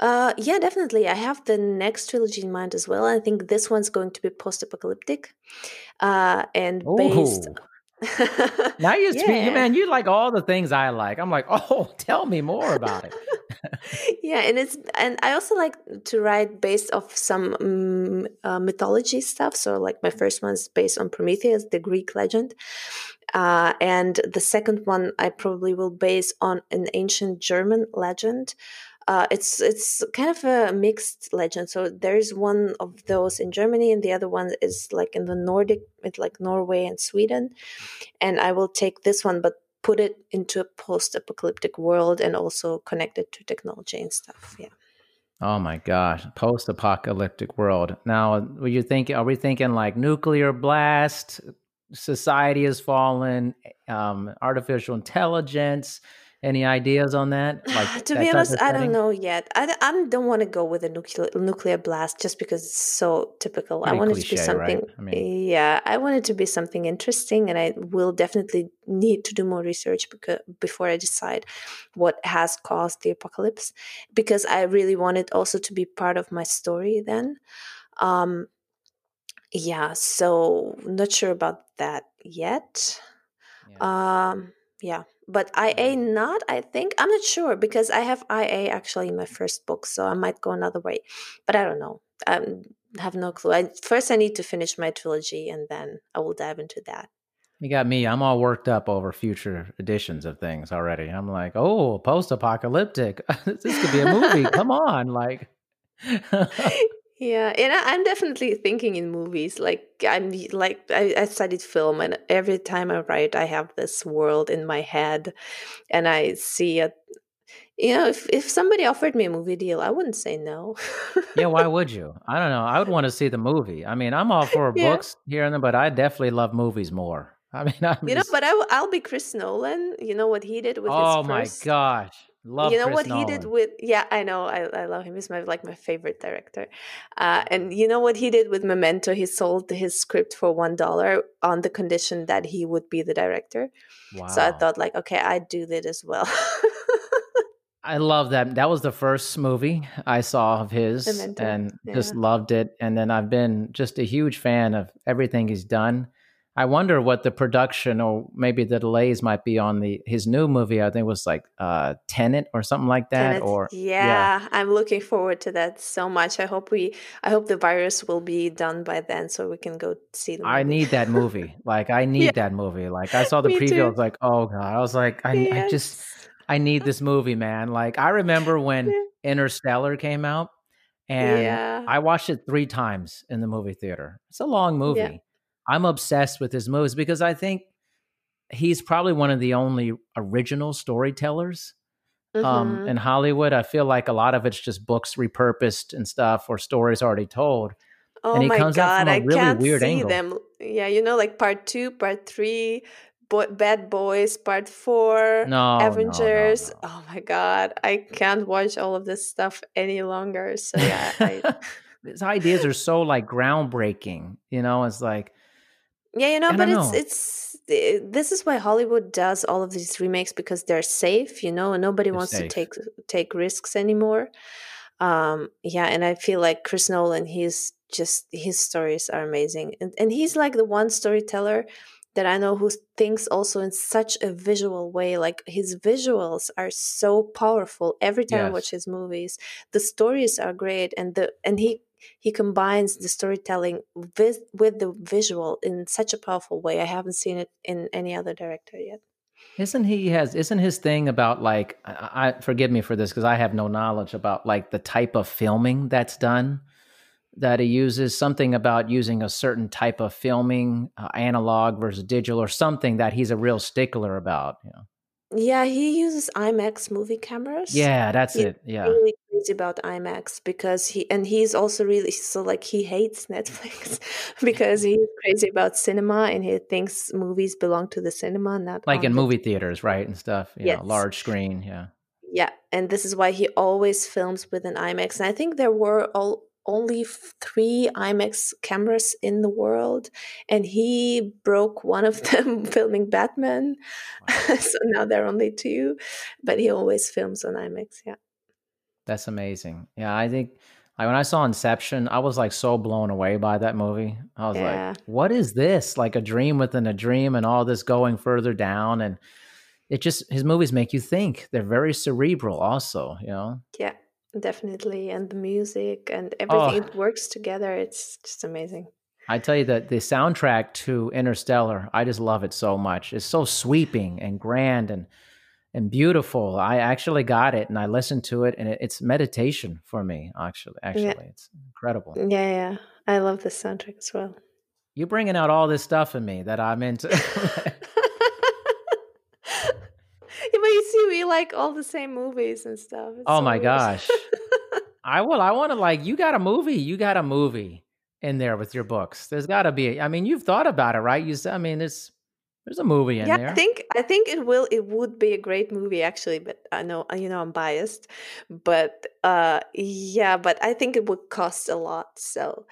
uh, yeah, definitely. I have the next trilogy in mind as well. I think this one's going to be post-apocalyptic, uh, and based. Now you speak, Yeah. man. You like all the things I like. I'm like, oh, tell me more about it. yeah, and it's and I also like to write based off some um, uh, mythology stuff. So like my first one's based on Prometheus, the Greek legend, uh, and the second one I probably will base on an ancient German legend. Uh, it's it's kind of a mixed legend. So there's one of those in Germany, and the other one is like in the Nordic, like Norway and Sweden. And I will take this one, but put it into a post-apocalyptic world and also connect it to technology and stuff. Yeah. Oh my gosh, post-apocalyptic world. Now, were you thinking? Are we thinking like nuclear blast? Society has fallen. Um, artificial intelligence. Any ideas on that? Like to that be honest, I don't know yet. I, I don't want to go with a nuclear nuclear blast just because it's so typical. I Pretty want it to be cliche, right? something. I mean- yeah, I want it to be something interesting, and I will definitely need to do more research because before I decide what has caused the apocalypse, because I really want it also to be part of my story. Then, um, yeah. So not sure about that yet. Yeah. Um, yeah, but IA mm-hmm. not, I think. I'm not sure because I have IA actually in my first book, so I might go another way. But I don't know. I have no clue. I, first, I need to finish my trilogy and then I will dive into that. You got me. I'm all worked up over future editions of things already. I'm like, oh, post-apocalyptic. this could be a movie. Come on, like. Yeah, and I, I'm definitely thinking in movies. Like I'm like I, I studied film, and every time I write, I have this world in my head, and I see it. You know, if if somebody offered me a movie deal, I wouldn't say no. yeah, why would you? I don't know. I would want to see the movie. I mean, I'm all for Yeah. books here and there, but I definitely love movies more. I mean, I'm You know, just- but I, will- I'll be Chris Nolan. You know what he did with oh his Oh my gosh, love you know Chris what he did with yeah i know i, I love him he's my like my favorite director uh, and you know what he did with memento he sold his script for one dollar on the condition that he would be the director wow. so i thought like okay i'd do that as well I love that. That was the first movie I saw of his Memento, and just loved it. And then I've been just a huge fan of everything he's done. I wonder what the production or maybe the delays might be on the his new movie. I think it was like uh Tenet or something like that. Tenet, Or yeah, i'm looking forward to that so much i hope we i hope the virus will be done by then so we can go see the I need that movie. Like I need Yeah. that movie. Like I saw the Me preview. I was like, oh god. I was like, I, I just I need this movie, man. Like I remember when Yeah. Interstellar came out, and Yeah. I watched it three times in the movie theater. It's a long movie. I'm obsessed with his movies because I think he's probably one of the only original storytellers um, Mhm. in Hollywood. I feel like a lot of it's just books repurposed and stuff or stories already told. Oh he my comes god, from a I really can't weird see angle. them. Yeah, you know, like part two, part three, boy, Bad Boys, part four, No, no, no, Avengers. no. Oh my god, I can't watch all of this stuff any longer. So yeah, I, his ideas are so like groundbreaking. You know, it's like yeah, you know, I but don't it's it's eh, this is why Hollywood does all of these remakes because they're safe. You know, and nobody They're wants safe. to take take risks anymore. Um, yeah, and I feel like Chris Nolan, he's just his stories are amazing, and and he's like the one storyteller that I know who thinks also in such a visual way. Like his visuals are so powerful. Every time I watch his movies, the stories are great, and the and he he combines the storytelling with with the visual in such a powerful way. I haven't seen it in any other director yet. Isn't he has isn't his thing about like I, I forgive me for this because I have no knowledge about like the type of filming that's done that he uses something about using a certain type of filming uh, analog versus digital or something that he's a real stickler about you know Yeah, he uses IMAX movie cameras. Yeah, that's He's it. Yeah. really crazy about IMAX because he and he's also really so like he hates Netflix because he's crazy about cinema and he thinks movies belong to the cinema, not Like in the movie theaters, right? And stuff. You know, large screen. Yeah. Yeah, and this is why he always films with an IMAX. And I think there were all, only three IMAX cameras in the world, and he broke one of them filming Batman. so now there are only two, but he always films on IMAX. Yeah. That's amazing. Yeah, I think like when I saw Inception, I was like so blown away by that movie. I was Yeah. like, what is this? Like a dream within a dream and all this going further down and it just his movies make you think. They're very cerebral also, you know. Yeah, definitely. And the music and everything, Oh. it works together. It's just amazing. I tell you that the soundtrack to Interstellar, I just love it so much. It's so sweeping and grand and and beautiful. I actually got it and I listened to it and it, it's meditation for me actually. Actually, it's incredible. Yeah, yeah. I love the soundtrack as well. You're bringing out all this stuff in me that I'm into. yeah, you see, we like all the same movies and stuff. It's oh my weird. gosh. I will. I want to like. You got a movie. You got a movie in there with your books. There's got to be. I mean, you've thought about it, right? You. said- I mean, there's there's a movie in yeah, there. I think I think it will. It would be a great movie, actually. But I know you know I'm biased, but uh, yeah, but I think it would cost a lot. So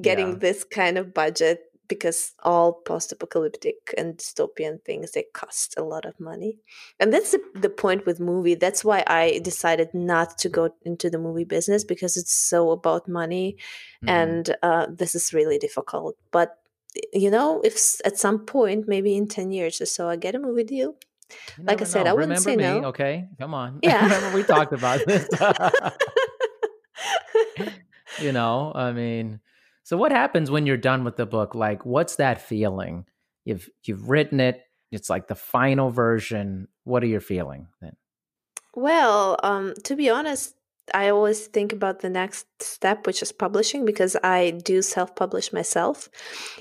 getting Yeah. this kind of budget because all post-apocalyptic and dystopian things they cost a lot of money and that's the, the point with movie that's why i decided not to go into the movie business because it's so about money Mhm. and uh, this is really difficult but you know if at some point maybe in 10 years or so i get a movie deal like I said, know. I wouldn't remember say me. no. Okay, come on. Yeah. remember we talked about this. you know, I mean, so what happens when you're done with the book? Like, what's that feeling? You've you've written it. It's like the final version. What are you feeling then? Well, um, to be honest, I always think about the next step, which is publishing, because I do self-publish myself,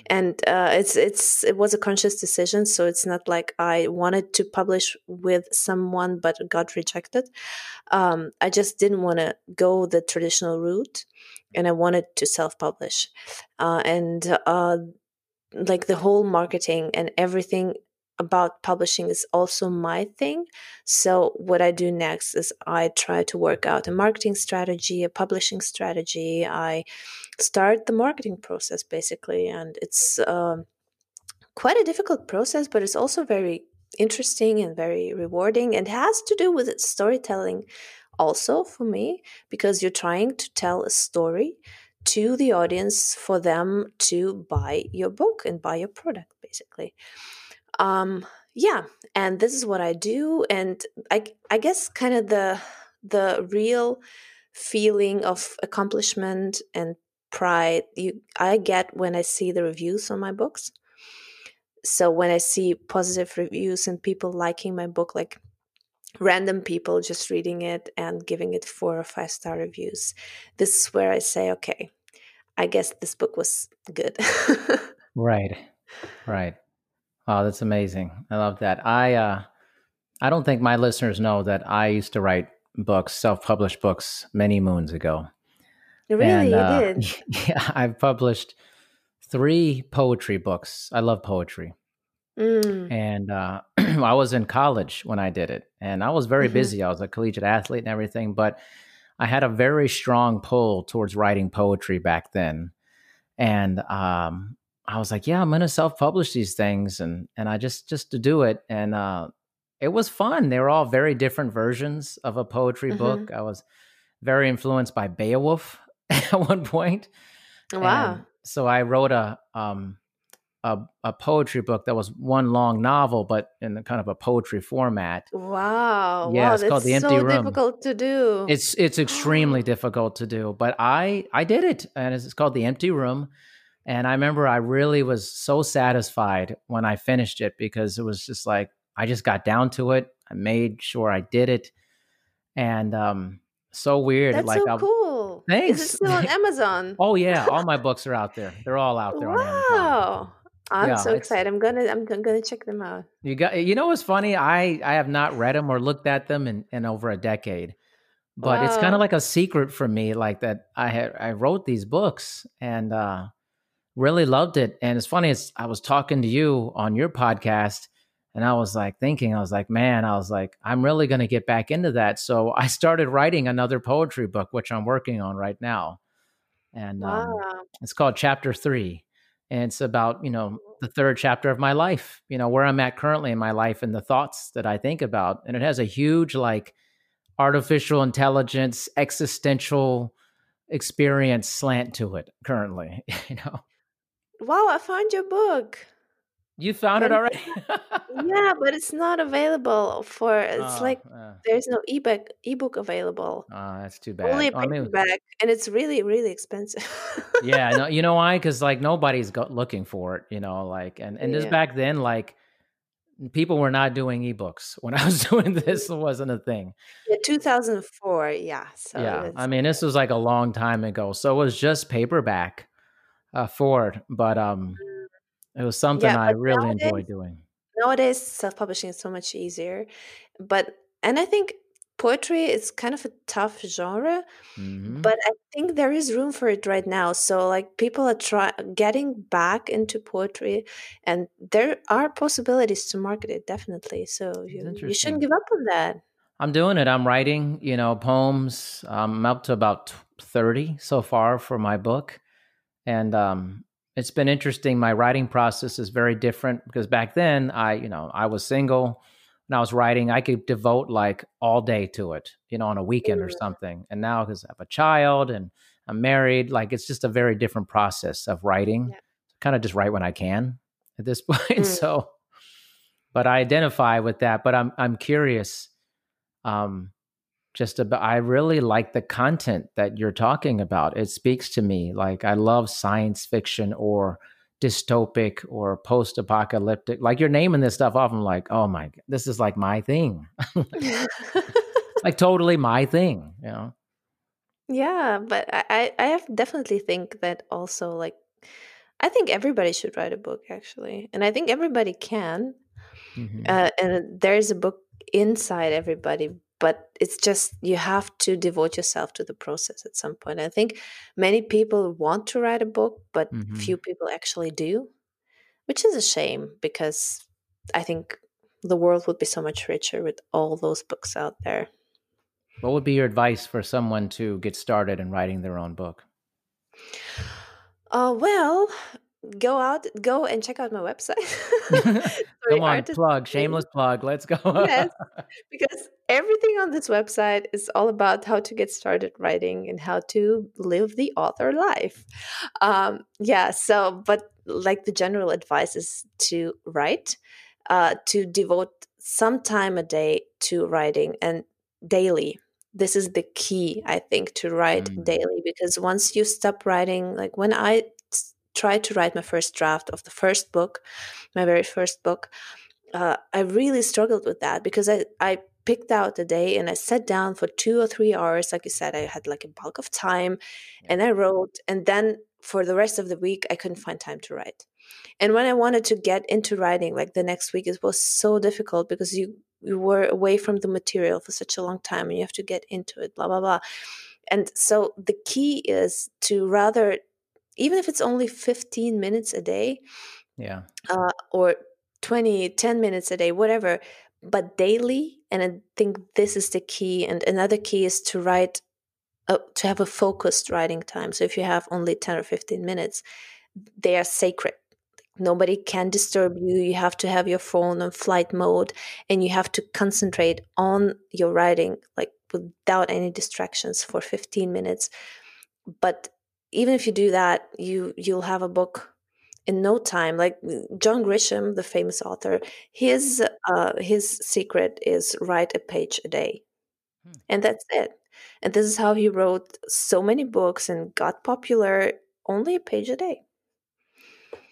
and uh, it's it's it was a conscious decision. So it's not like I wanted to publish with someone but got rejected. Um, I just didn't want to go the traditional route, and I wanted to self-publish, uh, and uh, like the whole marketing and everything about publishing is also my thing. So what I do next is I try to work out a marketing strategy, a publishing strategy. I start the marketing process basically, and it's um, quite a difficult process, but it's also very interesting and very rewarding, and has to do with storytelling also for me because you're trying to tell a story to the audience for them to buy your book and buy your product basically um yeah and this is what i do and i i guess kind of the the real feeling of accomplishment and pride you i get when i see the reviews on my books so when i see positive reviews and people liking my book like random people just reading it and giving it four or five star reviews this is where i say okay i guess this book was good Right. Right. Oh, that's amazing. I love that. I uh I don't think my listeners know that I used to write books, self-published books many moons ago. really And, you uh, did Yeah, I've published three poetry books. I love poetry. Mm. And uh, I was in college when I did it. And I was very Mhm. busy. I was a collegiate athlete and everything, but I had a very strong pull towards writing poetry back then. And um, I was like, yeah, I'm going to self-publish these things. And, and I just, just to do it. And uh, it was fun. They were all very different versions of a poetry Mhm. book. I was very influenced by Beowulf at one point. wow And so I wrote a um a, a poetry book that was one long novel, but in kind of a poetry format. Wow. Yeah, wow, it's called The Empty so Room. difficult to do. It's it's extremely difficult to do, but I I did it, and it's called The Empty Room. And I remember I really was so satisfied when I finished it because it was just like I just got down to it. I made sure I did it, and um, so weird. That's like so I'll- cool. Is Thanks. it still on Amazon? Oh yeah, all my books are out there. They're all out there. On Amazon. wow. I'm Yeah, so excited. I'm gonna I'm gonna check them out. You got you know what's funny? I I have not read them or looked at them in, in over a decade. But it's kind of like a secret for me, like that I had I wrote these books and uh really loved it. And it's funny, it's I was talking to you on your podcast and I was like thinking, I was like, man, I was like, I'm really gonna get back into that. So I started writing another poetry book, which I'm working on right now. And um, it's called Chapter Three, and it's about you know the third chapter of my life. You know where I'm at currently in my life and the thoughts that I think about, and it has a huge like artificial intelligence existential experience slant to it currently. You know, Wow, I found your book. you found it already. Yeah, but it's not available for it's Oh, like uh, there's no ebook ebook available. oh, that's too bad. Only Oh, I mean, paperback, and it's really, really expensive. yeah, no, you know why? Because like nobody's go- looking for it, you know, like and and just Yeah. back then, like people were not doing ebooks when I was doing this. It wasn't a thing. Yeah, 2004. Yeah. So yeah, I mean, this was like a long time ago, so it was just paperback uh, for it, but um, it was something Yeah, I really nowadays- enjoyed doing. nowadays self-publishing is so much easier, but and I think poetry is kind of a tough genre, Mhm. but I think there is room for it right now. So like people are try getting back into poetry, and there are possibilities to market it definitely. So you, you shouldn't give up on that. I'm doing it. I'm writing, you know, poems. I'm up to about 30 so far for my book. And um, it's been interesting. My writing process is very different because back then I, you know, I was single. and I was writing, I could devote like all day to it, you know, on a weekend or Mm. something. And now because I have a child and I'm married, like it's just a very different process of writing. Yeah. Kind of just write when I can at this point. Mm. So, but I identify with that. But I'm I'm curious um just about i really like the content that you're talking about it speaks to me like i love science fiction or dystopic or post-apocalyptic like you're naming this stuff off i'm like oh my this is like my thing like totally my thing you know Yeah, but I, I have definitely think that also like I think everybody should write a book actually, and I think everybody can. Mhm. Uh, and there's a book inside everybody, but it's just you have to devote yourself to the process at some point. I think many people want to write a book, but Mhm. few people actually do, which is a shame because I think the world would be so much richer with all those books out there. what would be your advice for someone to get started in writing their own book Uh, well, go out, go and check out my website. come on plug shameless plug let's go Yes. because everything on this website is all about how to get started writing and how to live the author life. Um, yeah, so, but like the general advice is to write, uh, to devote some time a day to writing and daily. This is the key, I think, to write Mm. daily because once you stop writing, like when I tried to write my first draft of the first book, my very first book, uh, I really struggled with that because I, I picked out a day and I sat down for two or three hours. Like you said, I had like a bulk of time and I wrote. And then for the rest of the week, I couldn't find time to write. And when I wanted to get into writing, like the next week, it was so difficult because you, you were away from the material for such a long time and you have to get into it, blah, blah, blah. And so the key is to rather, even if it's only 15 minutes a day, yeah. uh, or 20 10 minutes a day whatever but daily and i think this is the key and another key is to write uh, to have a focused writing time. So if you have only 10 or 15 minutes they are sacred. Nobody can disturb you you have to have your phone on flight mode and you have to concentrate on your writing like without any distractions for 15 minutes. But even if you do that you you'll have a book in no time like john grisham the famous author his uh his secret is write a page a day Hmm. and that's it and this is how he wrote so many books and got popular only a page a day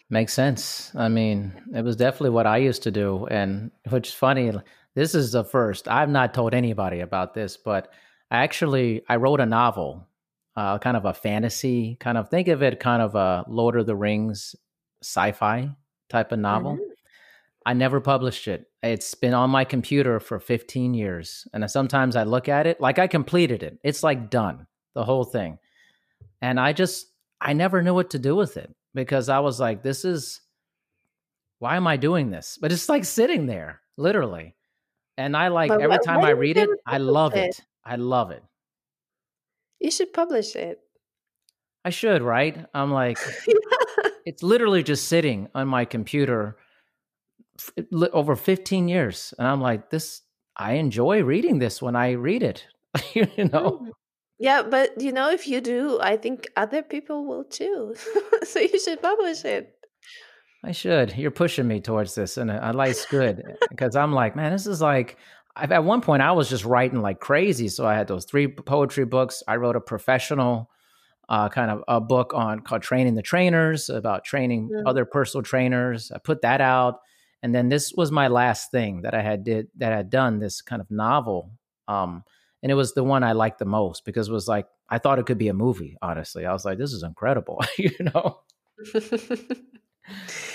Makes sense. I mean, it was definitely what I used to do. And which is funny, this is the first. I've not told anybody about this, but I actually I wrote a novel, uh, kind of a fantasy, kind of think of it kind of a Lord of the Rings sci-fi type of novel. Mm-hmm. I never published it. It's been on my computer for 15 years. And sometimes I look at it like I completed it. It's like done, the whole thing. And I just, I never knew what to do with it because I was like, this is, why am I doing this? But it's like sitting there, literally. And I like but every time I read it, I love it. it. I love it. You should publish it. I should, right? I'm like, it's literally just sitting on my computer over 15 years. And I'm like, this, I enjoy reading this when I read it, you know? Mm. Yeah, but you know, if you do, I think other people will too. so you should publish it. I should. You're pushing me towards this, and I like good because I'm like, man, this is like. I've, at one point, I was just writing like crazy. So I had those three poetry books. I wrote a professional uh, kind of a book on called "Training the Trainers" about training mm. other personal trainers. I put that out, and then this was my last thing that I had did that I had done this kind of novel. Um, and it was the one I liked the most because it was like I thought it could be a movie. Honestly, I was like, this is incredible, you know.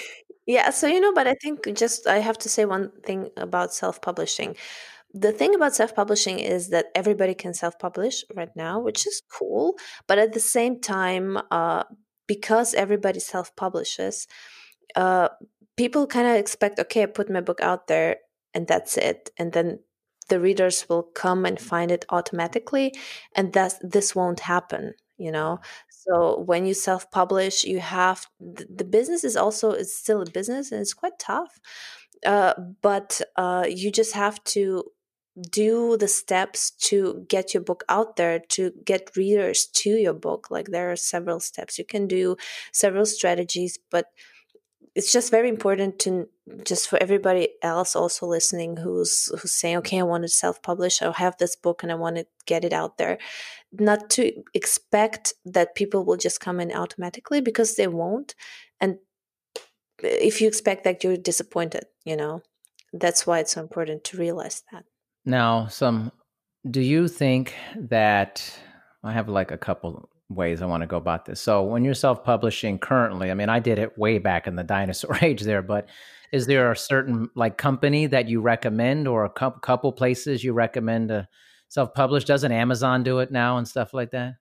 yeah, so you know, but I think just I have to say one thing about self-publishing. The thing about self-publishing is that everybody can self-publish right now, which is cool. But at the same time, uh, because everybody self-publishes, uh, people kind of expect, okay, I put my book out there and that's it, and then the readers will come and find it automatically and that this won't happen you know so when you self-publish you have the business is also it's still a business and it's quite tough uh, but uh, you just have to do the steps to get your book out there to get readers to your book. Like there are several steps. You can do several strategies but it's just very important to just for everybody else also listening who's who's saying okay i want to self-publish i have this book and i want to get it out there. Not to expect that people will just come in automatically because they won't and if you expect that you're disappointed you know? That's why it's so important to realize that. Now some do you think that i have like a couple ways I want to go about this. So when you're self-publishing currently, I mean, I did it way back in the dinosaur age there, but is there a certain like company that you recommend or a couple places you recommend to self-publish? Doesn't Amazon do it now and stuff like that?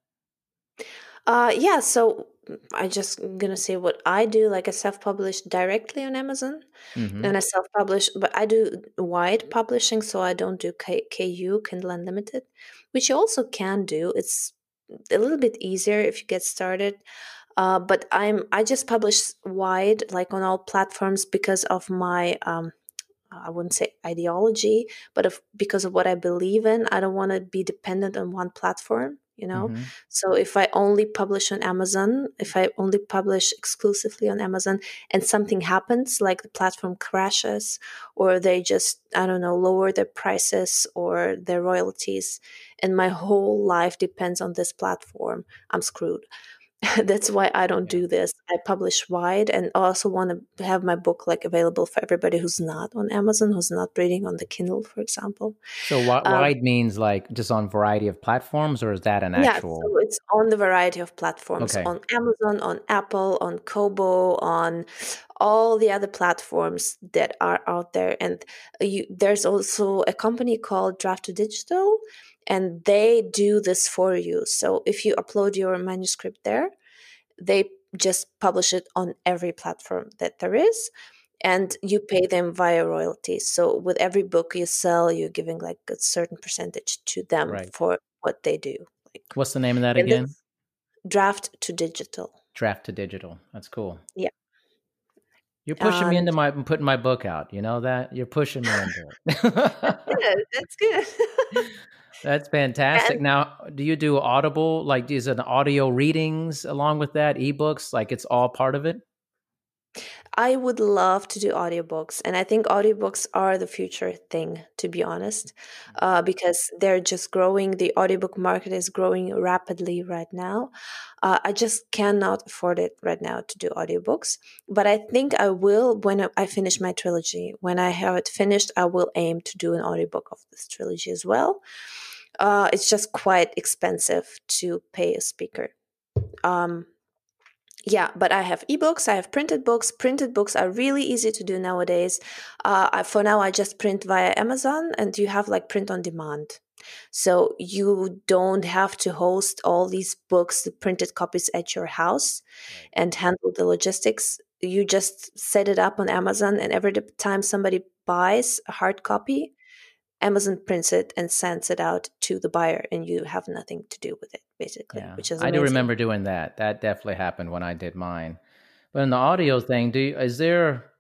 Uh, yeah. So I just gonna say what I do. Like I self-publish directly on Amazon, mm-hmm. and I self-publish, but I do wide publishing, so I don't do K- KU Kindle Unlimited, which you also can do. It's a little bit easier if you get started. Uh, but I'm I just publish wide, like on all platforms, because of my um, I wouldn't say ideology, but of, because of what I believe in. I don't want to be dependent on one platform you know mm-hmm. so if i only publish on amazon if i only publish exclusively on amazon and something happens like the platform crashes or they just i don't know lower their prices or their royalties and my whole life depends on this platform i'm screwed that's why I don't do this. I publish wide and also want to have my book like available for everybody who's not on Amazon, who's not reading on the Kindle, for example. So um, wide means like just on variety of platforms, or is that an actual? Yeah, so it's on the variety of platforms okay. on Amazon, on Apple, on Kobo, on all the other platforms that are out there. And you, there's also a company called Draft2Digital and they do this for you. So if you upload your manuscript there, they just publish it on every platform that there is and you pay them via royalties. So with every book you sell, you're giving like a certain percentage to them right. for what they do. Like, What's the name of that again? Draft to digital. Draft2Digital. That's cool. Yeah. You're pushing um, me into my putting my book out. You know that you're pushing me into it. yeah, that's good. That's fantastic. And, now, do you do Audible? Like, is it audio readings along with that, ebooks? Like, it's all part of it? I would love to do audiobooks, and I think audiobooks are the future thing, to be honest, mm. uh, because they're just growing. The audiobook market is growing rapidly right now. Uh, I just cannot afford it right now to do audiobooks, but I think I will when I finish my trilogy. When I have it finished, I will aim to do an audiobook of this trilogy as well uh, it's just quite expensive to pay a speaker. Um, yeah, but I have ebooks, I have printed books. Printed books are really easy to do nowadays. Uh, I, for now, I just print via Amazon, and you have like print on demand. So you don't have to host all these books, the printed copies at your house and handle the logistics. You just set it up on Amazon, and every time somebody buys a hard copy, Amazon prints it and sends it out to the buyer, and you have nothing to do with it, basically. Yeah. Which is amazing. I do remember doing that. That definitely happened when I did mine. But in the audio thing, do you, is there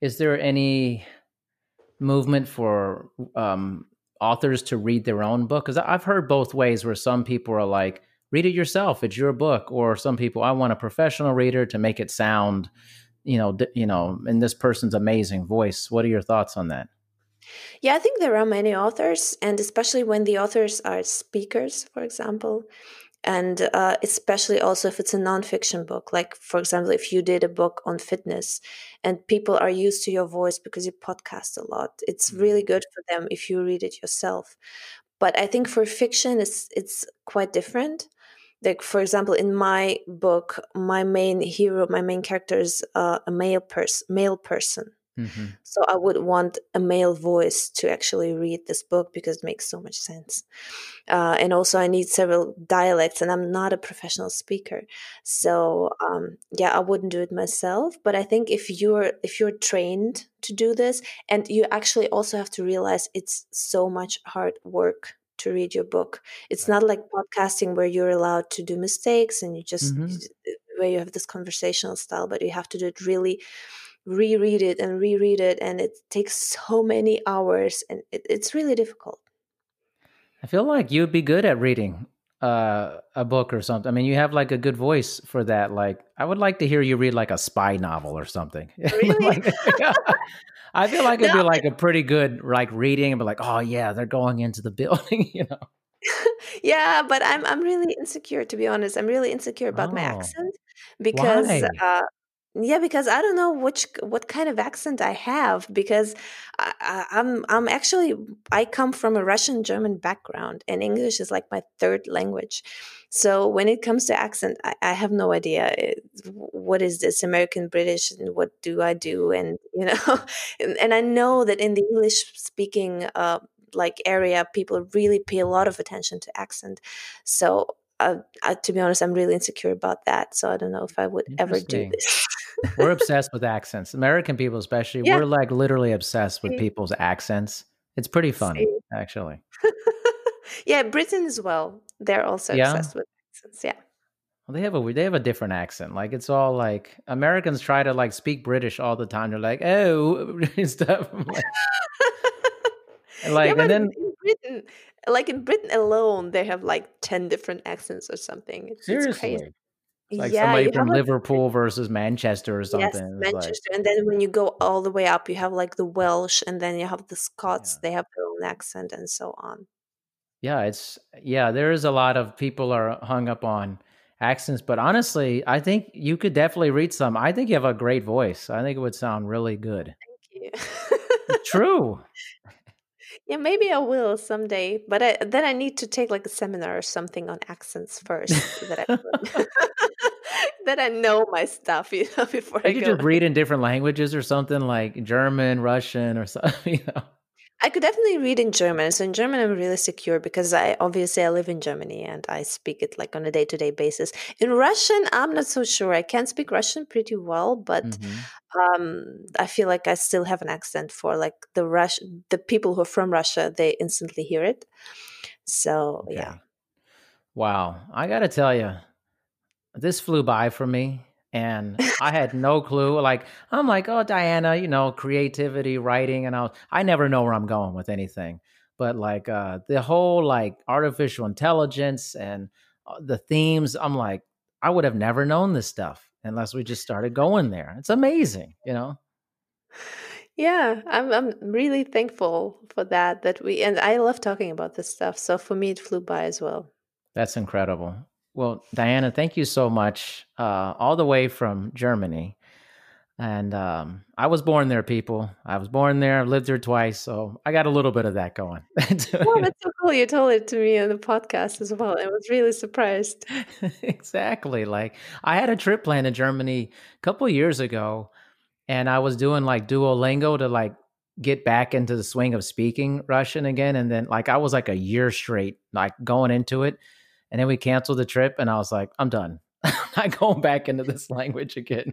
is there any movement for um, authors to read their own book? Because I've heard both ways, where some people are like, "Read it yourself; it's your book," or some people, "I want a professional reader to make it sound." You know, you know, in this person's amazing voice. What are your thoughts on that? Yeah, I think there are many authors, and especially when the authors are speakers, for example, and uh, especially also if it's a nonfiction book. Like, for example, if you did a book on fitness and people are used to your voice because you podcast a lot, it's really mm-hmm. good for them if you read it yourself. But I think for fiction, it's it's quite different. Like, for example, in my book, my main hero, my main character is uh, a male person, male person Mm-hmm. So I would want a male voice to actually read this book because it makes so much sense. Uh, and also, I need several dialects, and I'm not a professional speaker, so um, yeah, I wouldn't do it myself. But I think if you're if you're trained to do this, and you actually also have to realize it's so much hard work to read your book. It's not like podcasting where you're allowed to do mistakes and you just mm-hmm. where you have this conversational style, but you have to do it really reread it and reread it and it takes so many hours and it, it's really difficult i feel like you'd be good at reading uh, a book or something i mean you have like a good voice for that like i would like to hear you read like a spy novel or something really? like, i feel like it'd no. be like a pretty good like reading and be like oh yeah they're going into the building you know yeah but i'm i'm really insecure to be honest i'm really insecure about oh. my accent because uh, yeah, because I don't know which what kind of accent I have because I, I, I'm I'm actually I come from a Russian German background and English is like my third language. So when it comes to accent, I, I have no idea eh, what is this American British and what do I do and you know and, and I know that in the English speaking uh, like area people really pay a lot of attention to accent. So uh, uh, to be honest, I'm really insecure about that. So I don't know if I would ever do this. we're obsessed with accents. American people, especially, yeah. we're like literally obsessed with mm. people's accents. It's pretty funny, actually. yeah, Britain as well. They're also yeah. obsessed with accents. Yeah. Well, they have a they have a different accent. Like it's all like Americans try to like speak British all the time. They're like, oh, stuff. like, like yeah, and then in Britain, like in Britain alone, they have like ten different accents or something. It's, seriously. It's like yeah, somebody from Liverpool like, versus Manchester or something. Yes, Manchester. Like, and then when you go all the way up, you have like the Welsh and then you have the Scots. Yeah. They have their own accent and so on. Yeah, it's yeah, there is a lot of people are hung up on accents, but honestly, I think you could definitely read some. I think you have a great voice. I think it would sound really good. Thank you. True. Yeah, maybe I will someday, but I, then I need to take like a seminar or something on accents first, that I that I know my stuff, you know, before I could just read in different languages or something like German, Russian, or something. You know. I could definitely read in German. So in German, I'm really secure because I obviously I live in Germany and I speak it like on a day to day basis. In Russian, I'm not so sure. I can speak Russian pretty well, but mm-hmm. um, I feel like I still have an accent for like the Rush, the people who are from Russia. They instantly hear it. So okay. yeah. Wow, I got to tell you, this flew by for me and I had no clue. Like I'm like, oh, Diana, you know, creativity, writing, and I was, I never know where I'm going with anything. But like uh, the whole like artificial intelligence and uh, the themes, I'm like, I would have never known this stuff unless we just started going there. It's amazing, you know. Yeah, I'm I'm really thankful for that that we and I love talking about this stuff. So for me it flew by as well. That's incredible. Well, Diana, thank you so much, uh, all the way from Germany. And um, I was born there, people. I was born there, lived there twice, so I got a little bit of that going. Oh, that's so cool. You told it to me on the podcast as well. I was really surprised. exactly. Like I had a trip planned in Germany a couple years ago, and I was doing like Duolingo to like get back into the swing of speaking Russian again. And then like I was like a year straight, like going into it. And then we canceled the trip and I was like, I'm done. I'm not going back into this language again.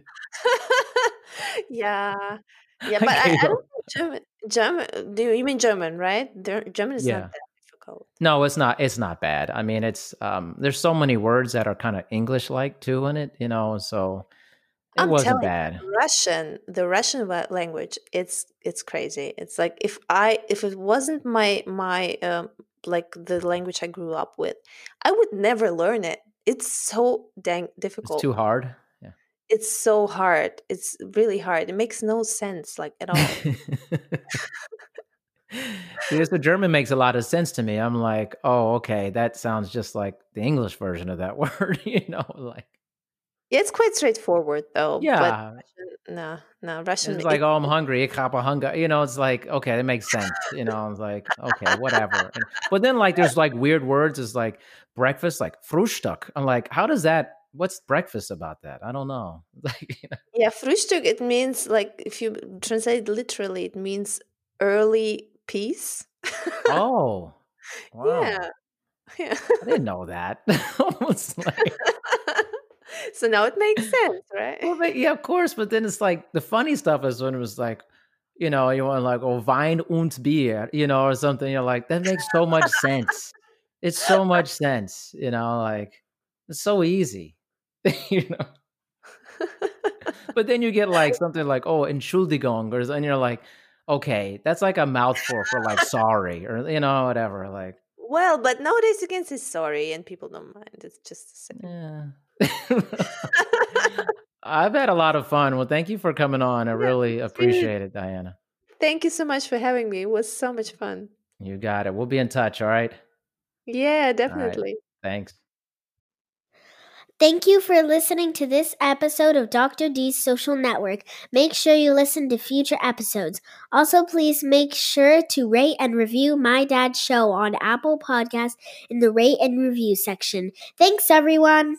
yeah. Yeah, but I, I don't think German German do you mean German, right? German is Yeah. not that difficult. No, it's not. It's not bad. I mean, it's um. There's so many words that are kind of English like too in it, you know. So it I'm wasn't telling you, bad. Russian, the Russian language, it's it's crazy. It's like if I if it wasn't my my um like the language I grew up with, I would never learn it. It's so dang difficult. It's too hard. Yeah. It's so hard. It's really hard. It makes no sense like at all. Because the German makes a lot of sense to me. I'm like, oh, okay, that sounds just like the English version of that word, you know, like Yeah, it's quite straightforward though. But yeah, Russian, no, no, Russian. it's it- like, oh, I'm hungry, ich habe Hunger. You know, it's like, okay, that makes sense. You know, I was like, okay, whatever. And- but then like, there's like weird words. It's like breakfast, like Frühstück. I'm like, how does that? What's breakfast about that? I don't know. Like, you know, yeah, Frühstück. It means like if you translate literally, it means early piece. oh, wow, Yeah, yeah. I didn't know that. Like, so now it makes sense, right? Well, but, yeah, of course. But then it's like the funny stuff is when it was like, you know, you want like, oh, Wein und Bier, you know, or something. You're like, that makes so much sense. It's so much sense, you know, like it's so easy, you know. But then you get like something like, oh, Entschuldigung, or and you're like, okay, that's like a mouthful for like sorry, or you know, whatever. Like, Well, but nowadays you can say sorry and people don't mind. It's just the same. yeah. I've had a lot of fun. Well, thank you for coming on. I really appreciate it, Diana. Thank you so much for having me. It was so much fun. You got it. We'll be in touch. All right. Yeah, definitely. Thanks. Thank you for listening to this episode of Dr. D's Social Network. Make sure you listen to future episodes. Also, please make sure to rate and review My Dad's Show on Apple Podcasts in the rate and review section. Thanks, everyone.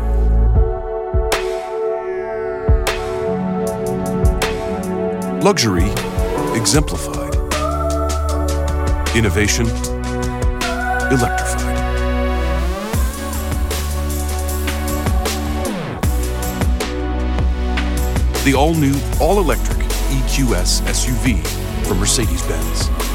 Luxury exemplified. Innovation electrified. The all new, all electric EQS SUV from Mercedes Benz.